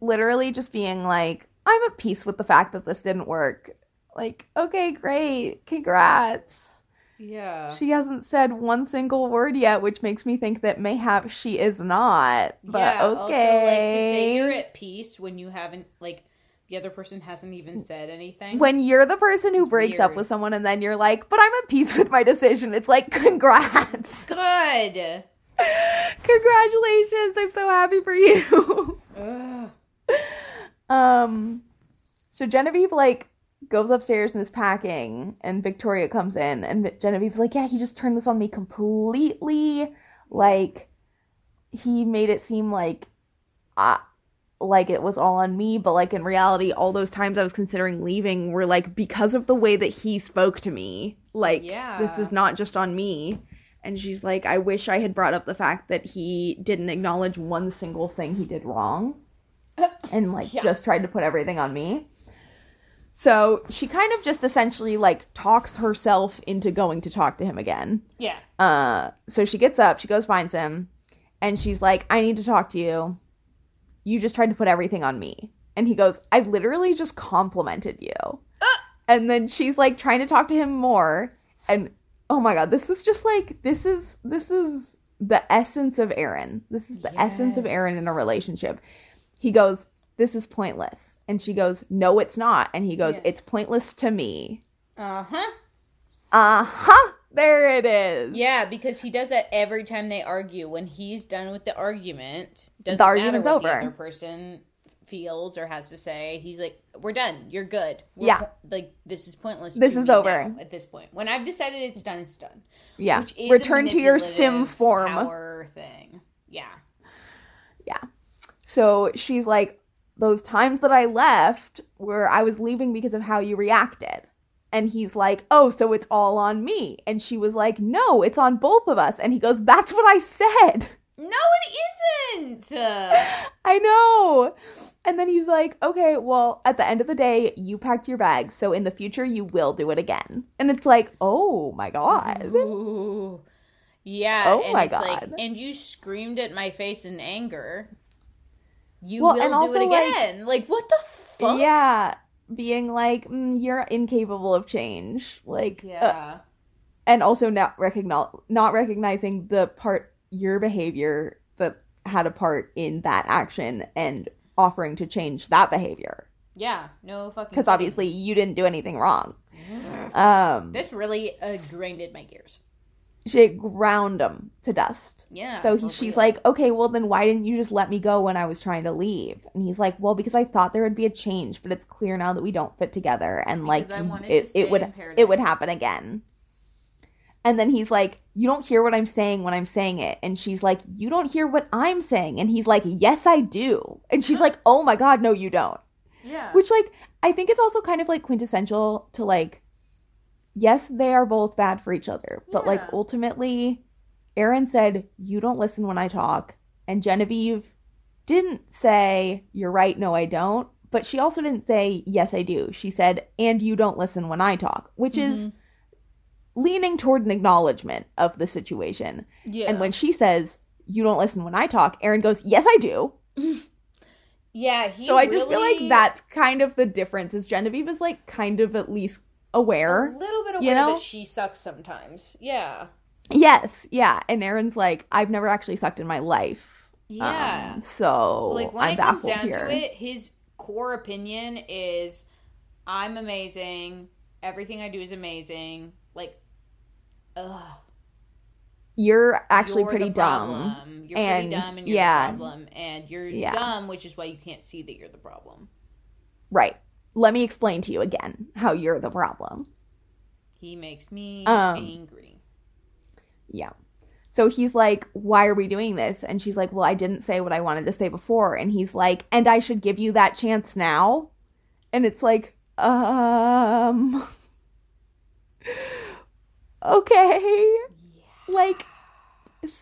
literally just being like, I'm at peace with the fact that this didn't work. Like, okay, great, congrats. Yeah. She hasn't said one single word yet, which makes me think that mayhap she is not. But yeah, okay. also like to say you're at peace when you haven't like the other person hasn't even said anything. when you're the person who breaks up with someone and then you're like, but I'm at peace with my decision, it's like, congrats. Good. Congratulations. I'm so happy for you. Um, so Genevieve, like, goes upstairs and is packing, and Victoria comes in, and Genevieve's like, yeah, he just turned this on me completely. Like, he made it seem like, uh, like it was all on me, but like in reality, all those times I was considering leaving were like because of the way that he spoke to me. Like, Yeah. this is not just on me. And she's like, I wish I had brought up the fact that he didn't acknowledge one single thing he did wrong and like Yeah. just tried to put everything on me. So she kind of just essentially like talks herself into going to talk to him again. Yeah. Uh, so she gets up, she goes finds him, and she's like, "I need to talk to you. You just tried to put everything on me." And he goes, "I literally just complimented you." And then she's like trying to talk to him more, and oh my god, this is just like this is this is the essence of Aaron. This is the essence of Aaron in a relationship. He goes, "This is pointless," and she goes, "No, it's not." And he goes, Yeah. "It's pointless to me." Uh huh. Uh huh. There it is. Yeah, because he does that every time they argue. When he's done with the argument, doesn't The argument's matter what over. the other person feels or has to say. He's like, "We're done. You're good. We're Yeah. po- like this is pointless. This is over. at this point. When I've decided it's done, it's done. Yeah. Which is a Return to your sim form. power thing. Yeah. Yeah. So she's like, those times that I left where I was leaving because of how you reacted. And he's like, oh, so it's all on me. And she was like, no, it's on both of us. And he goes, that's what I said. No, it isn't. I know. And then he's like, okay, well, at the end of the day, you packed your bags. So in the future, you will do it again. And it's like, oh my God. Ooh. Yeah. Oh and my it's like, and you screamed at my face in anger. You Well, will do it again. Like, what the fuck? Yeah. Being like, mm, you're incapable of change. Like, uh, Yeah. and also not not recognizing the part your behavior that had a part in that action and offering to change that behavior yeah. No fucking. because obviously you didn't do anything wrong um This really uh, grinded my gears. she ground him to dust Yeah. so he, she's real. like okay well then why didn't you just let me go when i was trying to leave and he's like well because i thought there would be a change but it's clear now that we don't fit together and Because like I wanted to it, it would it would happen again and then he's like you don't hear what i'm saying when i'm saying it. And she's like you don't hear what i'm saying. And he's like yes i do. And she's like oh my god no you don't. Yeah. which like i think it's also kind of like quintessential to like yes they are both bad for each other but like ultimately aaron said you don't listen when i talk. And genevieve didn't say you're right no i don't. But she also didn't say yes i do. She said and you don't listen when i talk which is mm-hmm. Leaning toward an acknowledgement of the situation yeah. and when she says you don't listen when i talk aaron goes yes i do yeah. He so I just feel like that's kind of the difference. Is Genevieve is like kind of at least aware. a little bit aware you know? that she sucks sometimes. Yeah. Yes, yeah. And Aaron's like, I've never actually sucked in my life. Yeah. Um, so like when I'm it comes down here. to it, his core opinion is, "I'm amazing. Everything I do is amazing." Like, ugh. You're actually you're pretty dumb. You're And, pretty dumb, and you're yeah. the problem, and you're Yeah. dumb, which is why you can't see that you're the problem. Right. Let me explain to you again how you're the problem. He makes me Um, angry. Yeah. So he's like, Why are we doing this? And she's like, Well, I didn't say what I wanted to say before. And he's like, And I should give you that chance now? And it's like, Um. Okay. Like,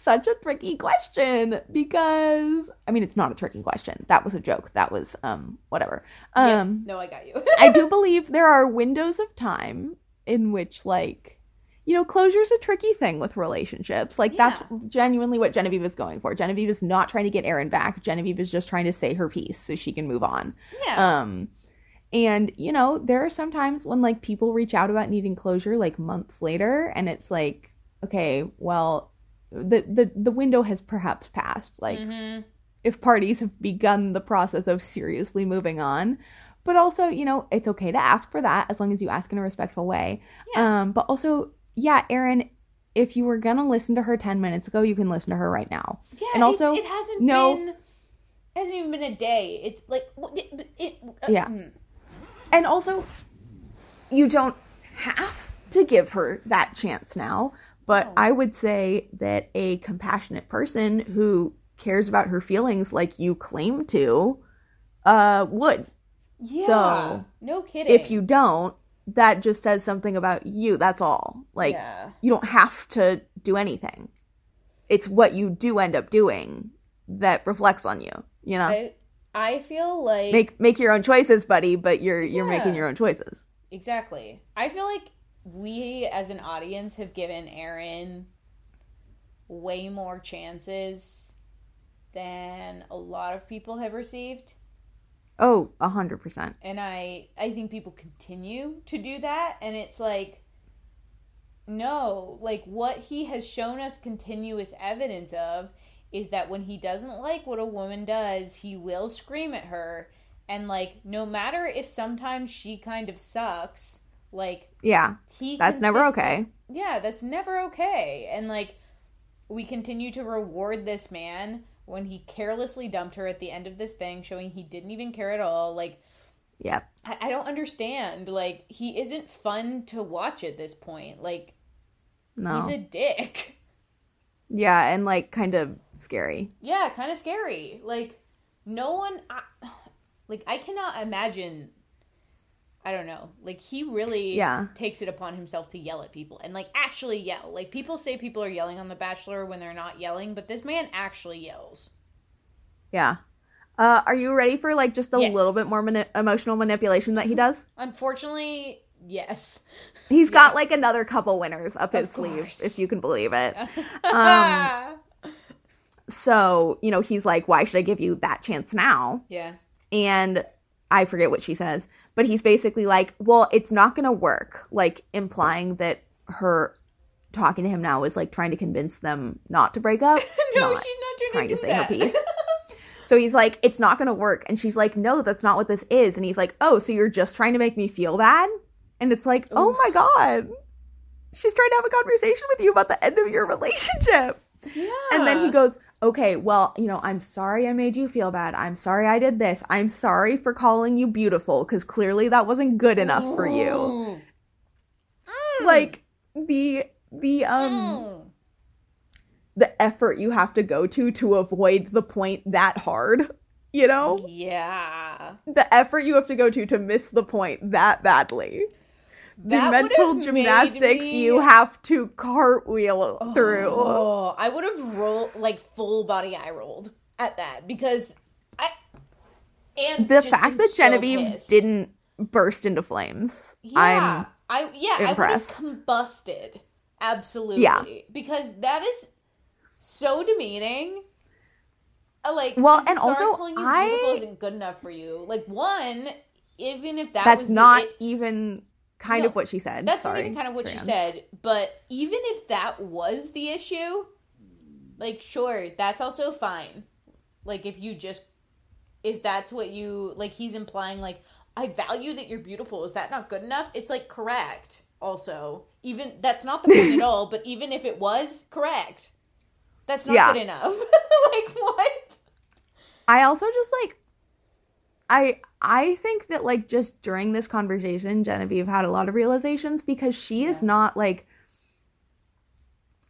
such a tricky question because, I mean, it's not a tricky question. That was a joke. That was, um, whatever. Um, no, I got you. I do believe there are windows of time in which, like, you know, closure is a tricky thing with relationships. Like, that's genuinely what Genevieve is going for. Genevieve is not trying to get Aaron back. Genevieve is just trying to say her piece so she can move on. yeah. Um, and you know, there are sometimes when like people reach out about needing closure like months later, and it's like, okay, well, the the the window has perhaps passed. Like, Mhm. if parties have begun the process of seriously moving on. But also, you know, it's okay to ask for that as long as you ask in a respectful way. Yeah. Um, but also, yeah, Aaron, if you were gonna listen to her ten minutes ago, you can listen to her right now. Yeah, and also, it hasn't no- been. Hasn't even been a day. It's like it. it uh, Yeah. mm. And also, you don't have to give her that chance now. But No. I would say that a compassionate person who cares about her feelings like you claim to uh, would. Yeah. So, no kidding. If you don't, that just says something about you. That's all. Like, yeah. you don't have to do anything. It's what you do end up doing that reflects on you. You know, I I feel like make make your own choices, buddy. But you're you're making your own choices. Exactly. I feel like we as an audience have given Aaron way more chances than a lot of people have received. Oh, a hundred percent. And I I think people continue to do that and it's like no, like what he has shown us continuous evidence of is that when he doesn't like what a woman does, he will scream at her. And like no matter if sometimes she kind of sucks, like Yeah, he that's never okay. yeah that's never okay. And like we continue to reward this man when he carelessly dumped her at the end of this thing showing he didn't even care at all. Like Yep. I, I don't understand. Like he isn't fun to watch at this point. Like No. he's a dick yeah, and like kind of scary. yeah kind of scary like no one I, like i cannot imagine i don't know like he really Yeah. takes it upon himself to yell at people and like actually yell like people say people are yelling on the bachelor when they're not yelling but this man actually yells Yeah. Uh, are you ready for like just a Yes. little bit more mani- emotional manipulation that he does? unfortunately yes He's got like another couple winners up his Of sleeve, if you can believe it. Um, So, you know, he's like, why should I give you that chance now? yeah And I forget what she says, but he's basically like, well, it's not going to work. Like, implying that her talking to him now is like trying to convince them not to break up. no not she's not trying, to, to say her piece. So he's like, it's not going to work. And she's like, no, that's not what this is. And he's like, oh, so you're just trying to make me feel bad? And it's like, oh my God. She's trying to have a conversation with you about the end of your relationship. yeah And then he goes, okay, well, you know, I'm sorry I made you feel bad. I'm sorry I did this. I'm sorry for calling you beautiful because clearly that wasn't good enough for you. Mm. Like the the um Mm. the effort you have to go to to avoid the point that hard, you know? yeah The effort you have to go to to miss the point that badly. The mental gymnastics me- you have to cartwheel through. Oh, I would have rolled like full body eye rolled at that because I and The fact that so Genevieve pissed. didn't burst into flames. yeah, I'm I yeah impressed. I would have combusted absolutely Yeah. because that is so demeaning. Uh, Like Well, and also, calling you I- beautiful isn't good enough for you. Like one, even if that that's the not it- even kind No, of what she said. That's Sorry, kind of what she said. But even if that was the issue, like, sure, that's also fine. Like, if you just, if that's what you, like, he's implying, like, I value that you're beautiful. Is that not good enough? It's like correct. Also, even that's not the point at all. But even if it was correct, that's not Yeah. good enough. like what? I also just like I I think that like just during this conversation Genevieve had a lot of realizations because she is not like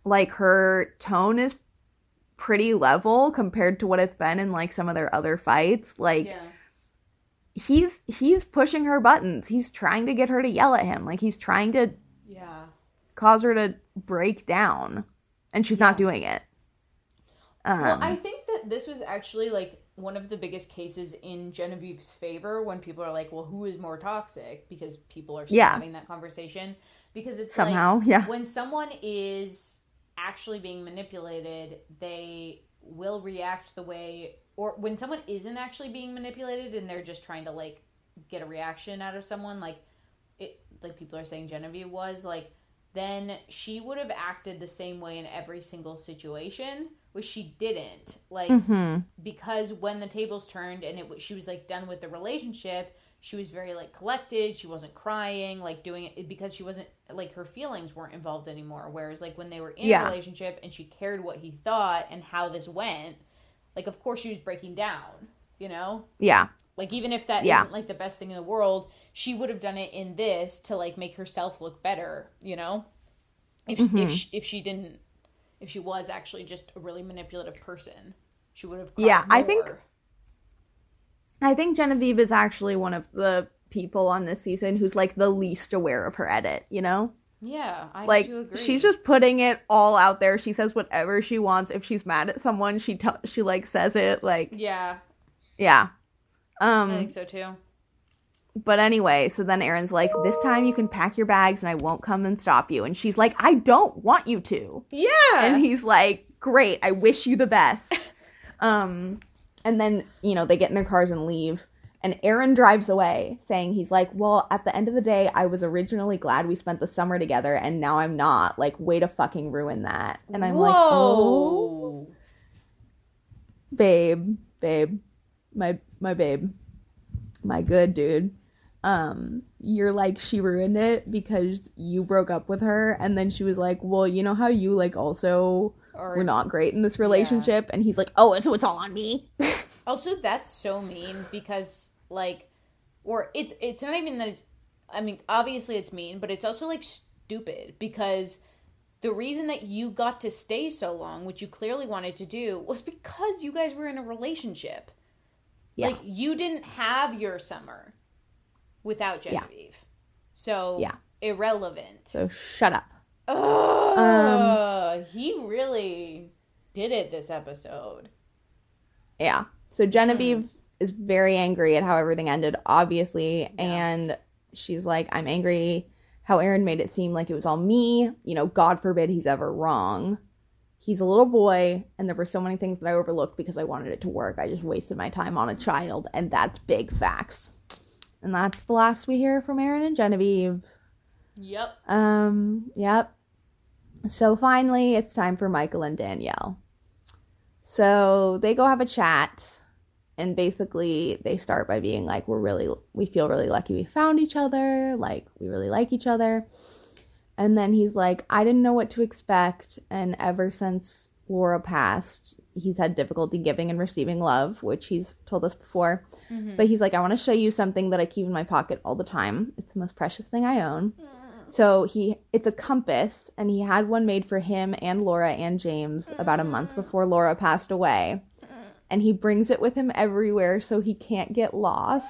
like her tone is pretty level compared to what it's been in like some of their other fights. Like he's he's pushing her buttons. He's trying to get her to yell at him. Like he's trying to yeah. cause her to break down and she's not doing it. Um Well, I think that this was actually like one of the biggest cases in Genevieve's favor when people are like, "Well, who is more toxic?" Because people are still Yeah. having that conversation. Because it's somehow like, yeah when someone is actually being manipulated, they will react the way, or when someone isn't actually being manipulated and they're just trying to like get a reaction out of someone, like it, like people are saying Genevieve was like, then she would have acted the same way in every single situation, which she didn't. Like mhm because when the tables turned and it was she was like done with the relationship she was very like collected she wasn't crying like doing it because she wasn't like her feelings weren't involved anymore whereas like when they were in Yeah. a relationship and she cared what he thought and how this went like of course she was breaking down you know yeah like even if that Yeah. not like the best thing in the world she would have done it in this to like make herself look better you know if Mm-hmm. if she, if she didn't if she was actually just a really manipulative person she would have Yeah, I think- I think Genevieve is actually one of the people on this season who's like the least aware of her edit, you know? Yeah, I like do agree. she's just putting it all out there. She says whatever she wants. If she's mad at someone, she tell she like says it. Like yeah, yeah. I Um. think so too. But anyway, so then Aaron's like, "This time you can pack your bags, and I won't come and stop you." And she's like, "I don't want you to." Yeah, And he's like, "Great, I wish you the best." um. And then you know they get in their cars and leave. And Aaron drives away, saying he's like, Well, at the end of the day, I was originally glad we spent the summer together, and now I'm not. Like, way to fucking ruin that. And I'm like, Oh, babe, babe, my my babe, my good dude. Um, you're like she ruined it because you broke up with her, and then she was like, Well, you know how you like also Or- were not great in this relationship, and he's like, Oh, so it's all on me. Also, that's so mean because like, or it's it's not even that. It's, I mean, obviously it's mean, but it's also like stupid because the reason that you got to stay so long, which you clearly wanted to do, was because you guys were in a relationship. Yeah. Like you didn't have your summer without Genevieve, so Yeah. irrelevant. so shut up. Oh, he really did it this episode. Yeah. So Genevieve hmm. is very angry at how everything ended, obviously, and she's like, I'm angry how Aaron made it seem like it was all me. You know, God forbid he's ever wrong. He's a little boy, and there were so many things that I overlooked because I wanted it to work. I just wasted my time on a child, and that's big facts. And that's the last we hear from Aaron and Genevieve. Yep. Um, yep. So finally, it's time for Michael and Danielle. So they go have a chat, and basically they start by being like, "We're really, we feel really lucky we found each other. Like we really like each other." And then he's like, "I didn't know what to expect, and ever since Laura passed, he's had difficulty giving and receiving love, which he's told us before. Mm-hmm. But he's like, I want to show you something that I keep in my pocket all the time. It's the most precious thing I own." So he it's a compass and he had one made for him and Laura and James about a month mm-hmm. before Laura passed away. Mm-hmm. And he brings it with him everywhere so he can't get lost.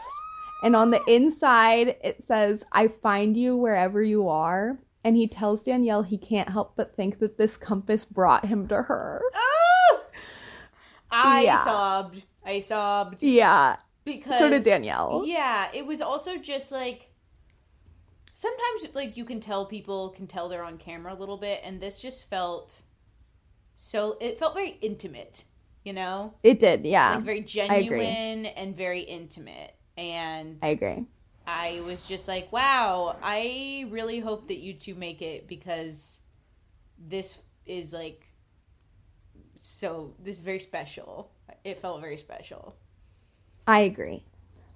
And on the inside it says, "I find you wherever you are." And he tells Danielle he can't help but think that this compass brought him to her. Oh, I Yeah. sobbed. I sobbed Yeah. because So did Danielle. Yeah, it was also just like sometimes like you can tell people can tell they're on camera a little bit, and this just felt so. It felt very intimate, you know, It did, yeah. like very genuine and very intimate. And I agree. I was just like, wow, I really hope that you two make it because this is like so this is very special. It felt very special. I agree.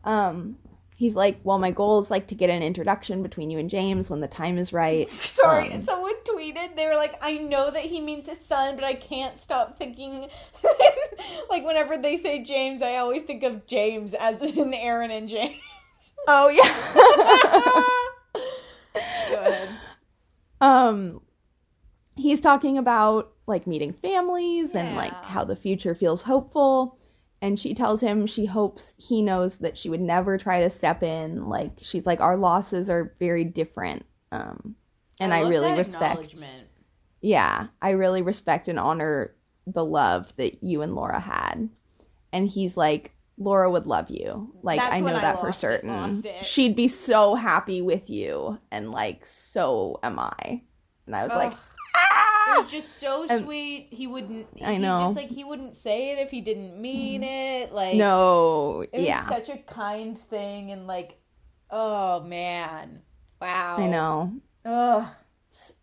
Um, he's like, well, my goal is like to get an introduction between you and James when the time is right. Sorry, Um, someone tweeted. They were like, "I know that he means his son, but I can't stop thinking." like whenever they say James, I always think of James as in Aaron and James. oh yeah. Go ahead. um, he's talking about like meeting families and like how the future feels hopeful. And she tells him she hopes he knows that she would never try to step in. Like she's like, our losses are very different. Um, and I, love really respect. yeah, I really respect and honor the love that you and Laura had. And he's like, Laura would love you. Like, That's I know when I that for lost it, certain. it. She'd be so happy with you. And like, so am I. And I was like, Ugh. ah! It was just so sweet. He wouldn't. I he's know. Just like he wouldn't say it if he didn't mean it. Like no, it was yeah, such a kind thing, and like, oh man, wow. I know. Ugh.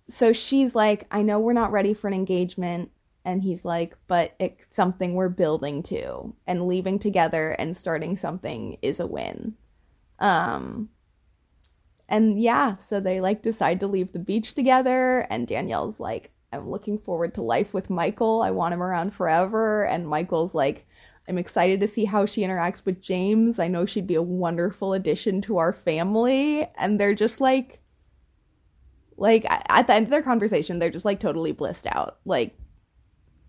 So she's like, I know we're not ready for an engagement. And he's like, but it's something we're building to. And leaving together and starting something is a win. Um, and yeah, so they like decide to leave the beach together. And Danielle's like, I'm looking forward to life with Michael. I want him around forever. And Michael's like, I'm excited to see how she interacts with James. I know she'd be a wonderful addition to our family. And they're just like, like at the end of their conversation, they're just like totally blissed out. Like,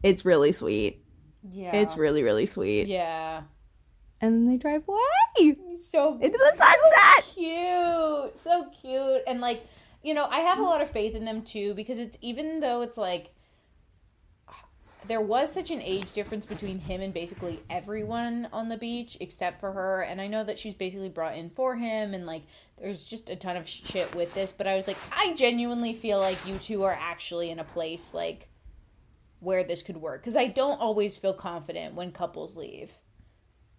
it's really sweet. Yeah. It's really, really sweet. yeah. And then they drive away So into the sunset. cute, so cute, and like you know, I have a lot of faith in them too because it's even though it's like there was such an age difference between him and basically everyone on the beach except for her and i know that she's basically brought in for him and like there's just a ton of shit with this but i was like i genuinely feel like you two are actually in a place like where this could work because i don't always feel confident when couples leave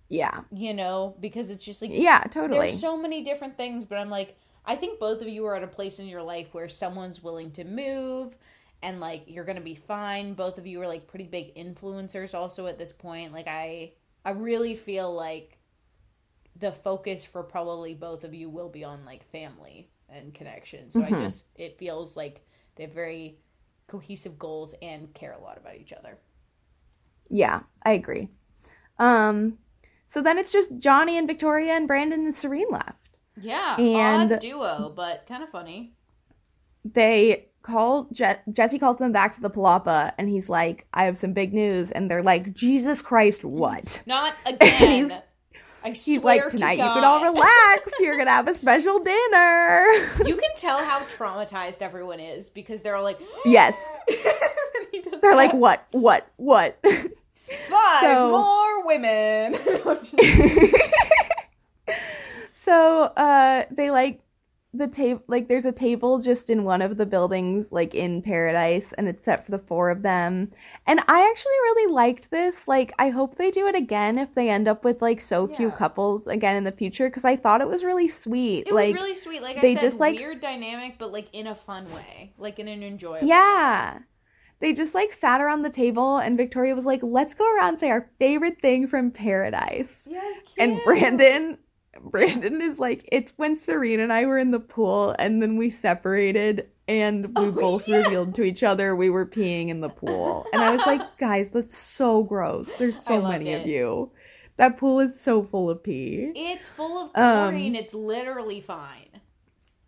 Yeah. you know because it's just like Yeah, totally. there's so many different things, but I'm like, I think both of you are at a place in your life where someone's willing to move and like you're gonna be fine. Both of you are like pretty big influencers also at this point. Like I I really feel like the focus for probably both of you will be on like family and connection. So I just it feels like they have very cohesive goals and care a lot about each other. Yeah, I agree. Um, so then it's just Johnny and Victoria and Brandon and Serene left. Yeah, And- odd duo, but kind of funny. They call Je- Jesse calls them back to the Palapa, and he's like, "I have some big news," and they're like, "Jesus Christ, what?" Not again. He's- I He's swear like, to "Tonight you can all relax. You're gonna have a special dinner." You can tell how traumatized everyone is because they're all like, yes, they're that. like, "What? What? What?" five so- more women. So uh they like the table like there's a table just in one of the buildings like in paradise and it's set for the four of them. And I actually really liked this. Like I hope they do it again if they end up with like so few couples again in the future cuz I thought it was really sweet. it like was really sweet. Like I they said, just, like, weird dynamic, but like in a fun way, like in an enjoyable. Way. Yeah. They just like sat around the table and Victoria was like, "Let's go around and say our favorite thing from paradise." Yeah, cute. And. Brandon Brandon is like, it's when Serene and I were in the pool and then we separated and we Oh, both yeah. revealed to each other we were peeing in the pool. And I was like, guys, that's so gross. There's so many it. of you. That pool is so full of pee. It's full of Um, chlorine. it's literally fine.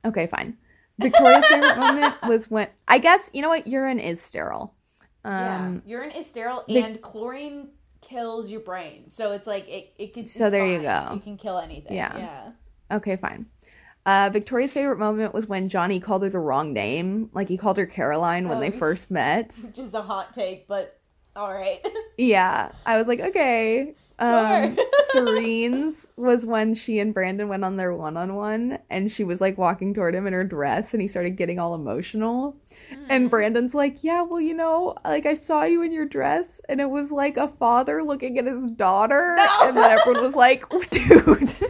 Okay, fine. Victoria's favorite moment was when I guess you know what urine is sterile. Um, yeah, urine is sterile, and chlorine kills your brain. So it's like it. It can. So there you go. You can kill anything. Yeah. Yeah. Okay, fine. Uh, Victoria's favorite moment was when Johnny called her the wrong name. Like he called her Caroline when Oh, they first met. Which is a hot take, but all right. Yeah, I was like, okay. Um, Sure. Serene's was when she and Brandon went on their one on one, and she was like walking toward him in her dress, and he started getting all emotional. And Brandon's like, yeah, well, you know, like I saw you in your dress, and it was like a father looking at his daughter, No. and then everyone was like, dude.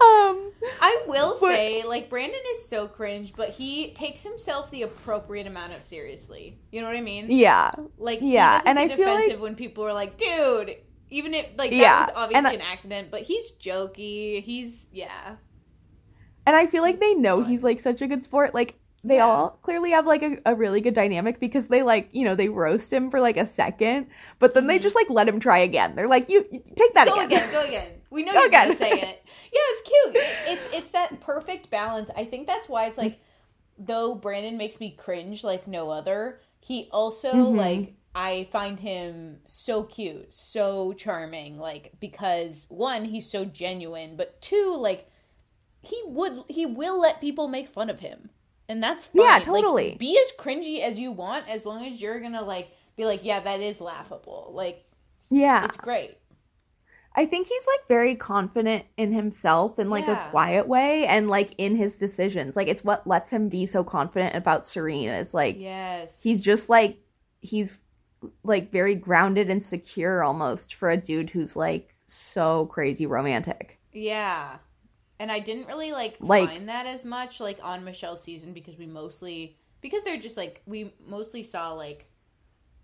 um, I will But- say, like Brandon is so cringe, but he takes himself the appropriate amount of seriously. You know what I mean? yeah, Like, Yeah, and I feel like- defensive when people are like, "Dude," even if like that Yeah, was obviously I- an accident, but he's jokey. He's yeah, And I feel like they know he's like such a good sport. Like they Yeah. all clearly have like a, a really good dynamic because they like, you know, they roast him for like a second, but then they Mhm. just like let him try again. They're like, you, you take that go again. again, go again. We know you're gonna say it. Yeah, it's cute. It's it's that perfect balance. I think that's why it's like, though Brandon makes me cringe like no other. He also Mhm. like I find him so cute, so charming. Like because one, he's so genuine, but two, like he would he will let people make fun of him, and that's fine. Yeah, Like, totally. be as cringy as you want, as long as you're gonna like be like, yeah, that is laughable. Like yeah. it's great. I think he's like very confident in himself in like Yeah. a quiet way and like in his decisions. Like it's what lets him be so confident about Serene. It's like Yes, he's just like he's like very grounded and secure almost for a dude who's like so crazy romantic. Yeah. And I didn't really like, Like- find that as much like on Michelle's season because we mostly because they're just like we mostly saw like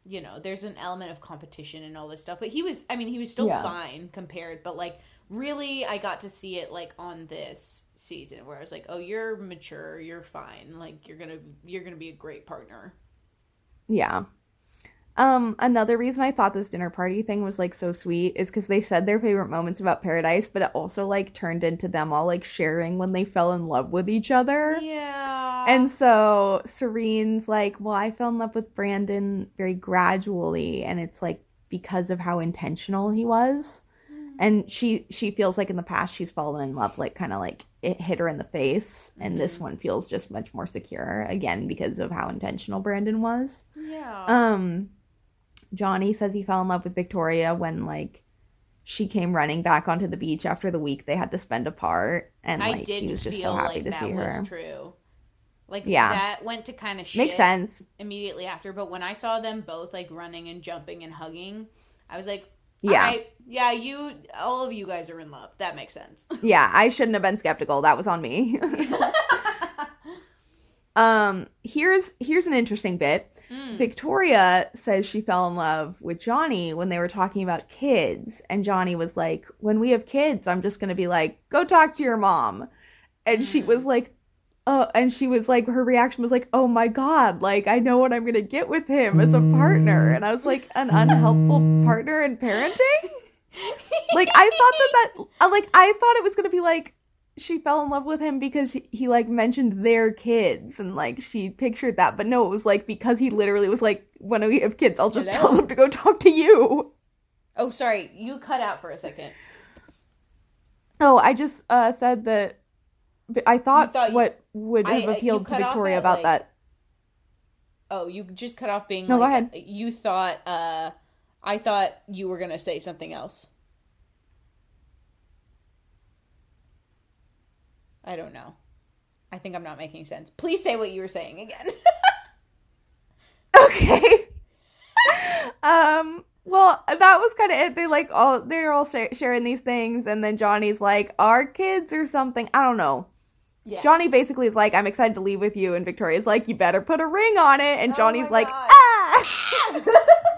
you know, there's an element of competition and all this stuff. But he was I mean, he was still Yeah. fine compared, but like really I got to see it like on this season where I was like, "Oh, you're mature, you're fine. Like you're going to you're to be a great partner." Yeah. Um, another reason I thought this dinner party thing was like so sweet is because they said their favorite moments about paradise, but it also like turned into them all like sharing when they fell in love with each other. Yeah. And so Serene's like, Well, I fell in love with Brandon very gradually, and it's like because of how intentional he was. And she she feels like in the past she's fallen in love like kind of like it hit her in the face and this one feels just much more secure again because of how intentional Brandon was. Yeah. Um Johnny says he fell in love with Victoria when like she came running back onto the beach after the week they had to spend apart and I like did he was just feel so happy like to that see was her. true. Like Yeah. that went to kind of shit Makes sense. immediately after, but when I saw them both like running and jumping and hugging, I was like, Yeah. "Alright, yeah, you, all of you guys are in love. That makes sense. Yeah, I shouldn't have been skeptical. That was on me. um, here's here's an interesting bit. Mm. Victoria says she fell in love with Johnny when they were talking about kids, and Johnny was like, "When we have kids, I'm just gonna be like, go talk to your mom," and she Mm. was like. Uh, and she was like, her reaction was like, "Oh my god, like I know what I'm gonna get with him as a partner," and I was like, "An unhelpful partner in parenting." like I thought that that uh, like I thought it was gonna be like she fell in love with him because he, he like mentioned their kids and like she pictured that, but no, it was like because he literally was like, when we have kids, I'll just Hello? tell them to go talk to you. Oh, sorry, you cut out for a second. Oh, I just uh said that I thought, thought you- what would have uh, appealed you to Victoria about like- that. Oh, you just cut off being No, go ahead. you thought, uh, I thought you were gonna say something else. I don't know. I think I'm not making sense. Please say what you were saying again. Okay. um. Well, that was kind of it. They like all they're all sa- sharing these things, and then Johnny's like, "Our kids or something." I don't know. yeah. Johnny basically is like, "I'm excited to leave with you," and Victoria's like, "You better put a ring on it," and Oh Johnny's like, God. "Ah,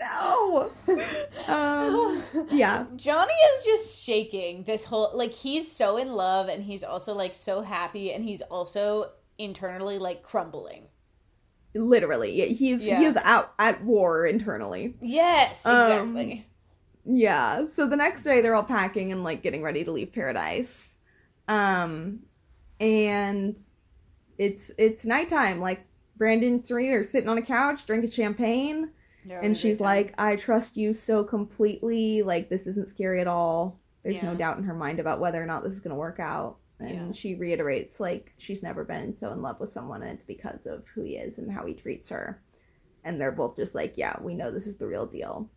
no." um. Yeah. Johnny is just shaking this whole like he's so in love and he's also like so happy and he's also internally like crumbling. Literally, he's Yeah. he is out at war internally. Yes, Um, exactly. Yeah. So the next day they're all packing and like getting ready to leave paradise. Um and it's it's nighttime. Like Brandon and Serene are sitting on a couch drinking champagne They're and she's like, I trust you so completely. Like this isn't scary at all. There's no doubt in her mind about whether or not this is gonna work out. And Yeah. she reiterates like she's never been so in love with someone and it's because of who he is and how he treats her. And they're both just like, Yeah, we know this is the real deal.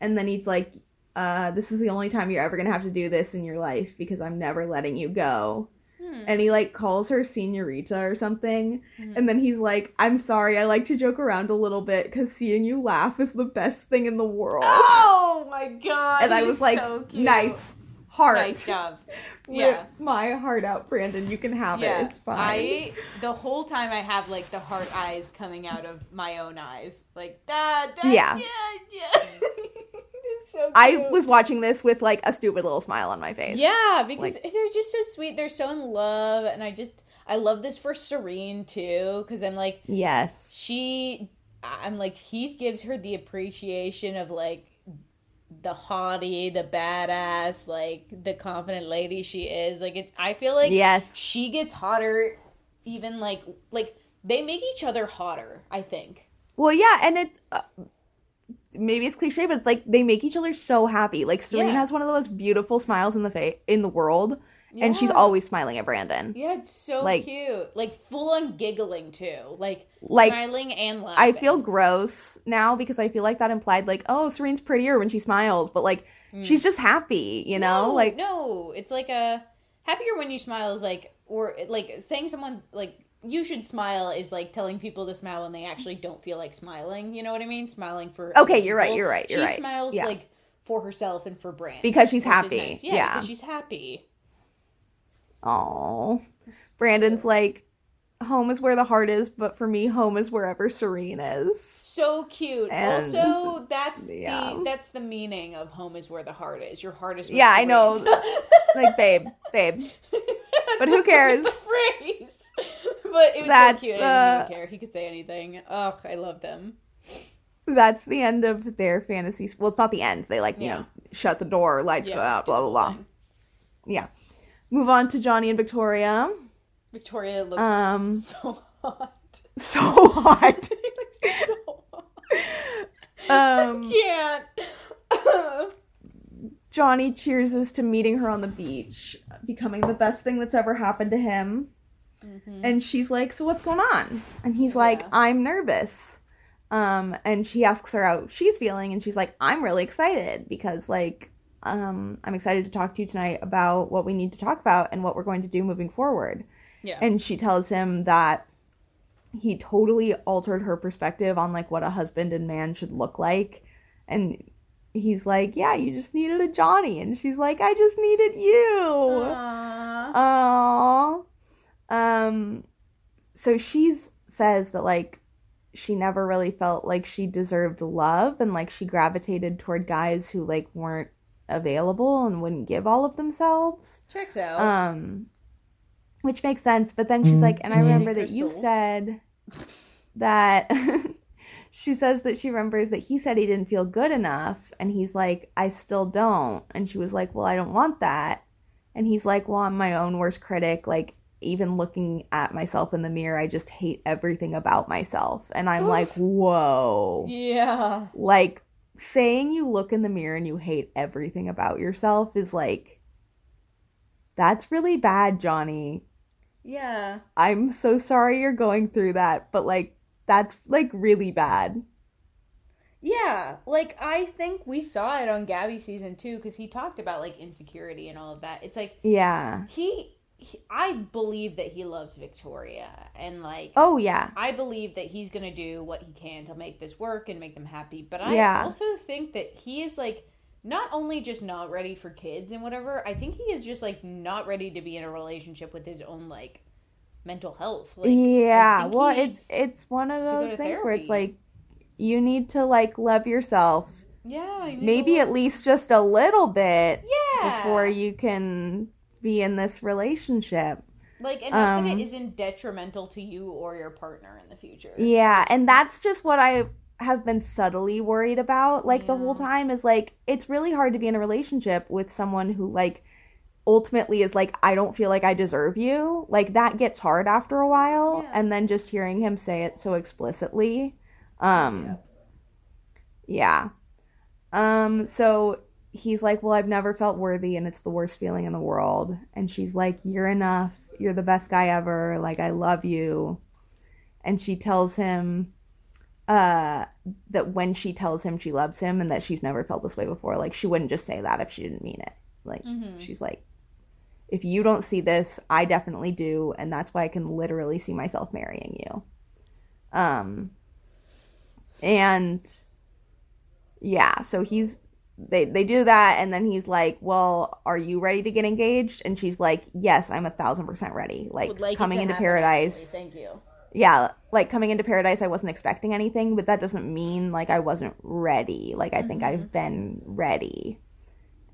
And then he's like, uh, this is the only time you're ever gonna have to do this in your life because I'm never letting you go. Hmm. And he like calls her senorita or something. Mhm. And then he's like, I'm sorry, I like to joke around a little bit because seeing you laugh is the best thing in the world. Oh my god! and I was like, so knife, heart. Nice job. Yeah. my heart out, Brandon. You can have Yeah, it. It's fine. I the whole time I have like the heart eyes coming out of my own eyes, like da da Yeah. yeah yeah. So I was watching this with like a stupid little smile on my face. Yeah, because Like- they're just so sweet. They're so in love, and I just I love this for Serene too, because I'm like Yes. she, I'm like he gives her the appreciation of like the haughty, the badass, like the confident lady she is. Like it's I feel like yes. she gets hotter, even like like they make each other hotter. I think. Well, yeah, and it's uh, maybe it's cliche, but it's like they make each other so happy. Like Serene Yeah. has one of the most beautiful smiles in the fa- in the world, and she's always smiling at Brandon. Yeah, it's so Like- cute. Like full on giggling too. Like, Like, smiling and laughing. I feel gross now because I feel like that implied like, oh, Serene's prettier when she smiles, but like hmm. she's just happy, you know? No, like no, it's like a happier when you smile is like or like saying someone like you should smile is like telling people to smile when they actually don't feel like smiling. You know what I mean? Smiling for Okay, you're right, you're right, you're she right. smiles Yeah. like for herself and for Brand Because she's happy. nice. Yeah, Yeah. because she's happy. oh. Brandon's like home is where the heart is, but for me home is wherever Serene is. So cute. And- also, that's Yeah. the that's the meaning of home is where the heart is. Your heart is. where Yeah, I know. Like, babe, babe. But who cares? the phrase. But it was That's, so cute. I uh, didn't even care. He could say anything. Ugh, I love them. That's the end of their fantasy. Well, it's not the end. They like, you know, shut the door, lights go out, blah blah blah. thing. Yeah. Move on to Johnny and Victoria. Victoria looks Um, so hot. So hot. So hot. um Can't. Johnny cheers us to meeting her on the beach, becoming the best thing that's ever happened to him. Mhm. And she's like, "So what's going on?" And he's like, Yeah. "I'm nervous." Um, and she asks her how she's feeling, and she's like, "I'm really excited because like, um, I'm excited to talk to you tonight about what we need to talk about and what we're going to do moving forward." Yeah. And she tells him that he totally altered her perspective on like what a husband and man should look like, and he's like, "Yeah, you just needed a Johnny," and she's like, "I just needed you." Aww. Aww. Um, so she says that like she never really felt like she deserved love and like she gravitated toward guys who like weren't available and wouldn't give all of themselves. Checks out. Um, which makes sense. But then she's like, and I remember that you said that. She says that she remembers that he said he didn't feel good enough, and he's like, I still don't. And she was like, Well, I don't want that. And he's like, Well, I'm my own worst critic. Like, even looking at myself in the mirror, I just hate everything about myself. And I'm Oof. like, Whoa. yeah. Like, saying you look in the mirror and you hate everything about yourself is like, that's really bad, Johnny. Yeah. I'm so sorry you're going through that, but like, that's like really bad. Yeah, like I think we saw it on Gabby season two because he talked about like insecurity and all of that. It's like Yeah. he, he, I believe that he loves Victoria, and like Oh, yeah. I believe that he's gonna do what he can to make this work and make them happy. But I Yeah. also think that he is like not only just not ready for kids and whatever. I think he is just like not ready to be in a relationship with his own like mental health. Like, yeah. Well, it's it's one of those things where it's like you need to like love yourself yeah, I need to maybe at least just a little bit yeah before you can be in this relationship. Like enough that Um, it isn't detrimental to you or your partner in the future. Yeah, and that's just what I have been subtly worried about like the whole time is like it's really hard to be in a relationship with someone who like ultimately is like I don't feel like I deserve you. Like that gets hard after a while Yeah. and then just hearing him say it so explicitly um yeah. Um so he's like, "Well, I've never felt worthy and it's the worst feeling in the world." And she's like, "You're enough. You're the best guy ever. Like I love you." And she tells him uh that when she tells him she loves him and that she's never felt this way before, like she wouldn't just say that if she didn't mean it. Like Mhm. she's like if you don't see this, I definitely do, and that's why I can literally see myself marrying you. Um and yeah, so he's they they do that and then he's like, "Well, are you ready to get engaged?" And she's like, "Yes, I'm a thousand percent ready. Like, like coming into happen, paradise." actually. Thank you. yeah, like coming into paradise, I wasn't expecting anything, but that doesn't mean like I wasn't ready. Like I think Mhm. I've been ready.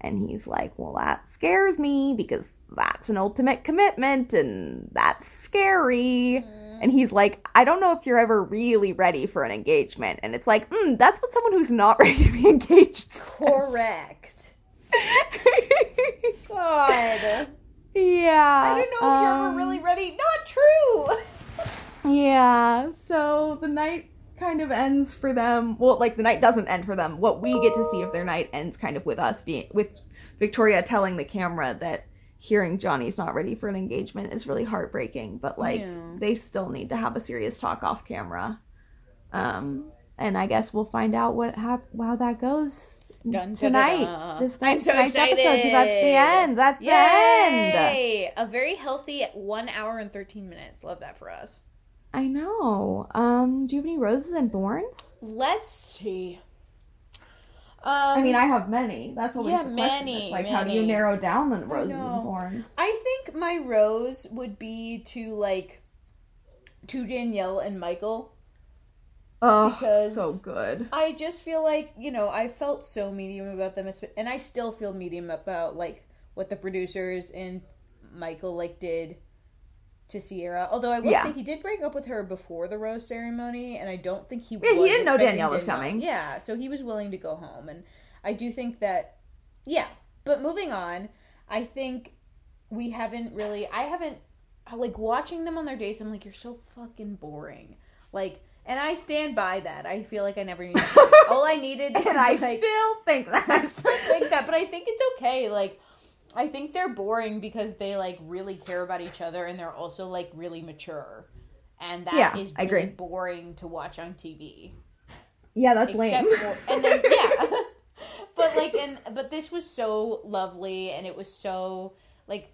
And he's like, Well, that scares me because that's an ultimate commitment and that's scary. And he's like, I don't know if you're ever really ready for an engagement. And it's like, mm, that's what someone who's not ready to be engaged. Correct. God. yeah. I don't know if you're ever um, really ready. Not true. Yeah, so the night kind of ends for them. Well, like the night doesn't end for them. What we get to see of their night ends kind of with us being with Victoria telling the camera that hearing Johnny's not ready for an engagement is really heartbreaking, but like Yeah. they still need to have a serious talk off camera. Um and I guess we'll find out what hap- how that goes Dun, tonight. This I'm so tonight's episode, excited. that's the end. That's the end. Yay! A very healthy one hour and 13 minutes. Love that for us. I know. Um, do you have any roses and thorns? Let's see. Um, I mean, I have many. That's always yeah, the question. many, It's like, how do you narrow down the roses and thorns? I think my rose would be to like to Danielle and Michael. Oh, Because- so good. I just feel like you know I felt so medium about them, and I still feel medium about like what the producers and Michael like did to Sierra. Although I will Yeah. say he did break up with her before the rose ceremony, and I don't think he. Yeah, he didn't know Danielle was coming. Yeah, so he was willing to go home, and I do think that. Yeah, but moving on, I think we haven't really. I haven't like watching them on their dates. I'm like, you're so fucking boring. Like, And I stand by that. I feel like I never needed. All I needed, is And I like, still think that. I still think that, but I think it's okay. Like, I think they're boring because they like really care about each other, and they're also like really mature, and that is Yeah, I really agree. boring to watch on TV. yeah, that's lame. For, and then yeah, but like, and but this was so lovely, and it was so like.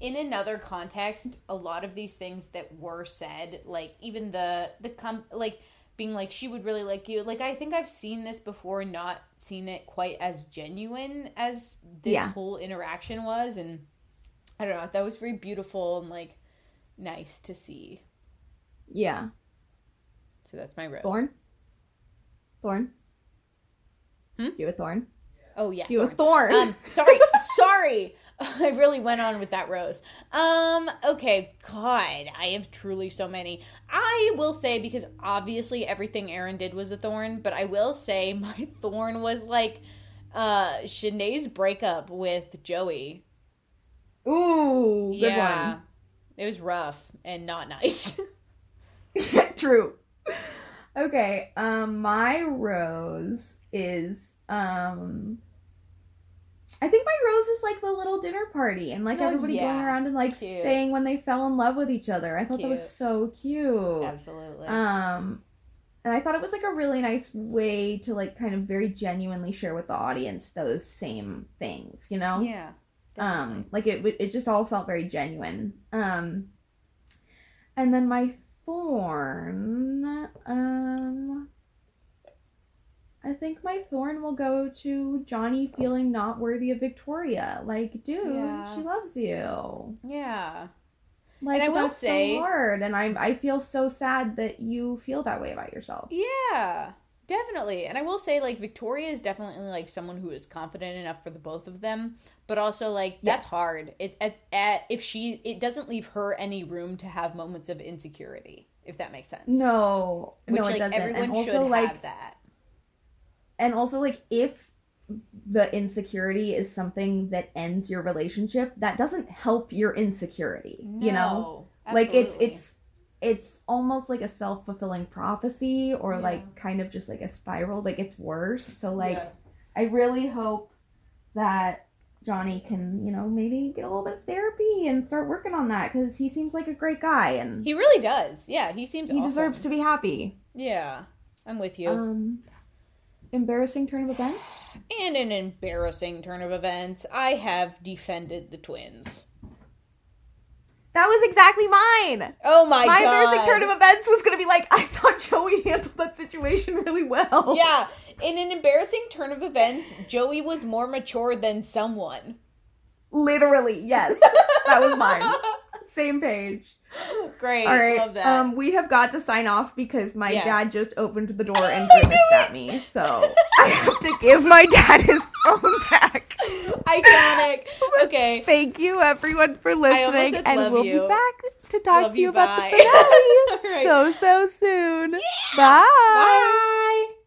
In another context, a lot of these things that were said, like even the the com like being like she would really like you like i think i've seen this before not seen it quite as genuine as this Yeah. whole interaction was and i don't know that was very beautiful and like nice to see yeah. so that's my rose Thorn? Thorn? Hmm? Do you have a thorn? oh yeah Do you have a thorn. thorn? um sorry sorry i really went on with that rose. Um okay god i have truly so many. I will say because obviously everything aaron did was a thorn but i will say my thorn was like uh Shanae's breakup with joey. Ooh, good yeah. it was rough and not nice. One. True. Okay, um my rose is um I think my rose is like the little dinner party and like Oh, everybody going around and like Cute. saying when they fell in love with each other. I thought that was so cute. absolutely Um, and I thought it was like a really nice way to like kind of very genuinely share with the audience those same things, you know? yeah Um, like it it just all felt very genuine. Um, and then my thorn, um, I think my thorn will go to Johnny feeling not worthy of Victoria. Like, dude, Yeah. she loves you. yeah Like, And I will that's so say- hard, and I I feel so sad that you feel that way about yourself. Yeah, definitely. And I will say, like, Victoria is definitely like someone who is confident enough for the both of them, but also like that's Yes. hard. It at, at if she it doesn't leave her any room to have moments of insecurity, if that makes sense. No, which no, like everyone and also, should like, have that. And also like if the insecurity is something that ends your relationship that doesn't help your insecurity you know No, like it's it's it's almost like a self-fulfilling prophecy or Yeah. like kind of just like a spiral like it's worse so like Yeah. i really hope that johnny can you know maybe get a little bit of therapy and start working on that because he seems like a great guy and he, really does. Yeah, he seems awesome. He deserves to be happy Yeah, I'm with you. um embarrassing turn of events and an embarrassing turn of events. I have defended the twins. that was exactly mine Oh my, my god! My embarrassing turn of events was gonna be like I thought Joey handled that situation really well. yeah, in an embarrassing turn of events, Joey was more mature than someone. literally, yes, that was mine. Same page. Great, All right, love that. um, we have got to sign off because my Yeah. dad just opened the door and grimaced at me, so I have to give my dad his phone back. Iconic. Okay. Thank you, everyone, for listening, and we'll you. be back to talk Love to you you, about bye. the finale right. so so soon. Bye. Bye.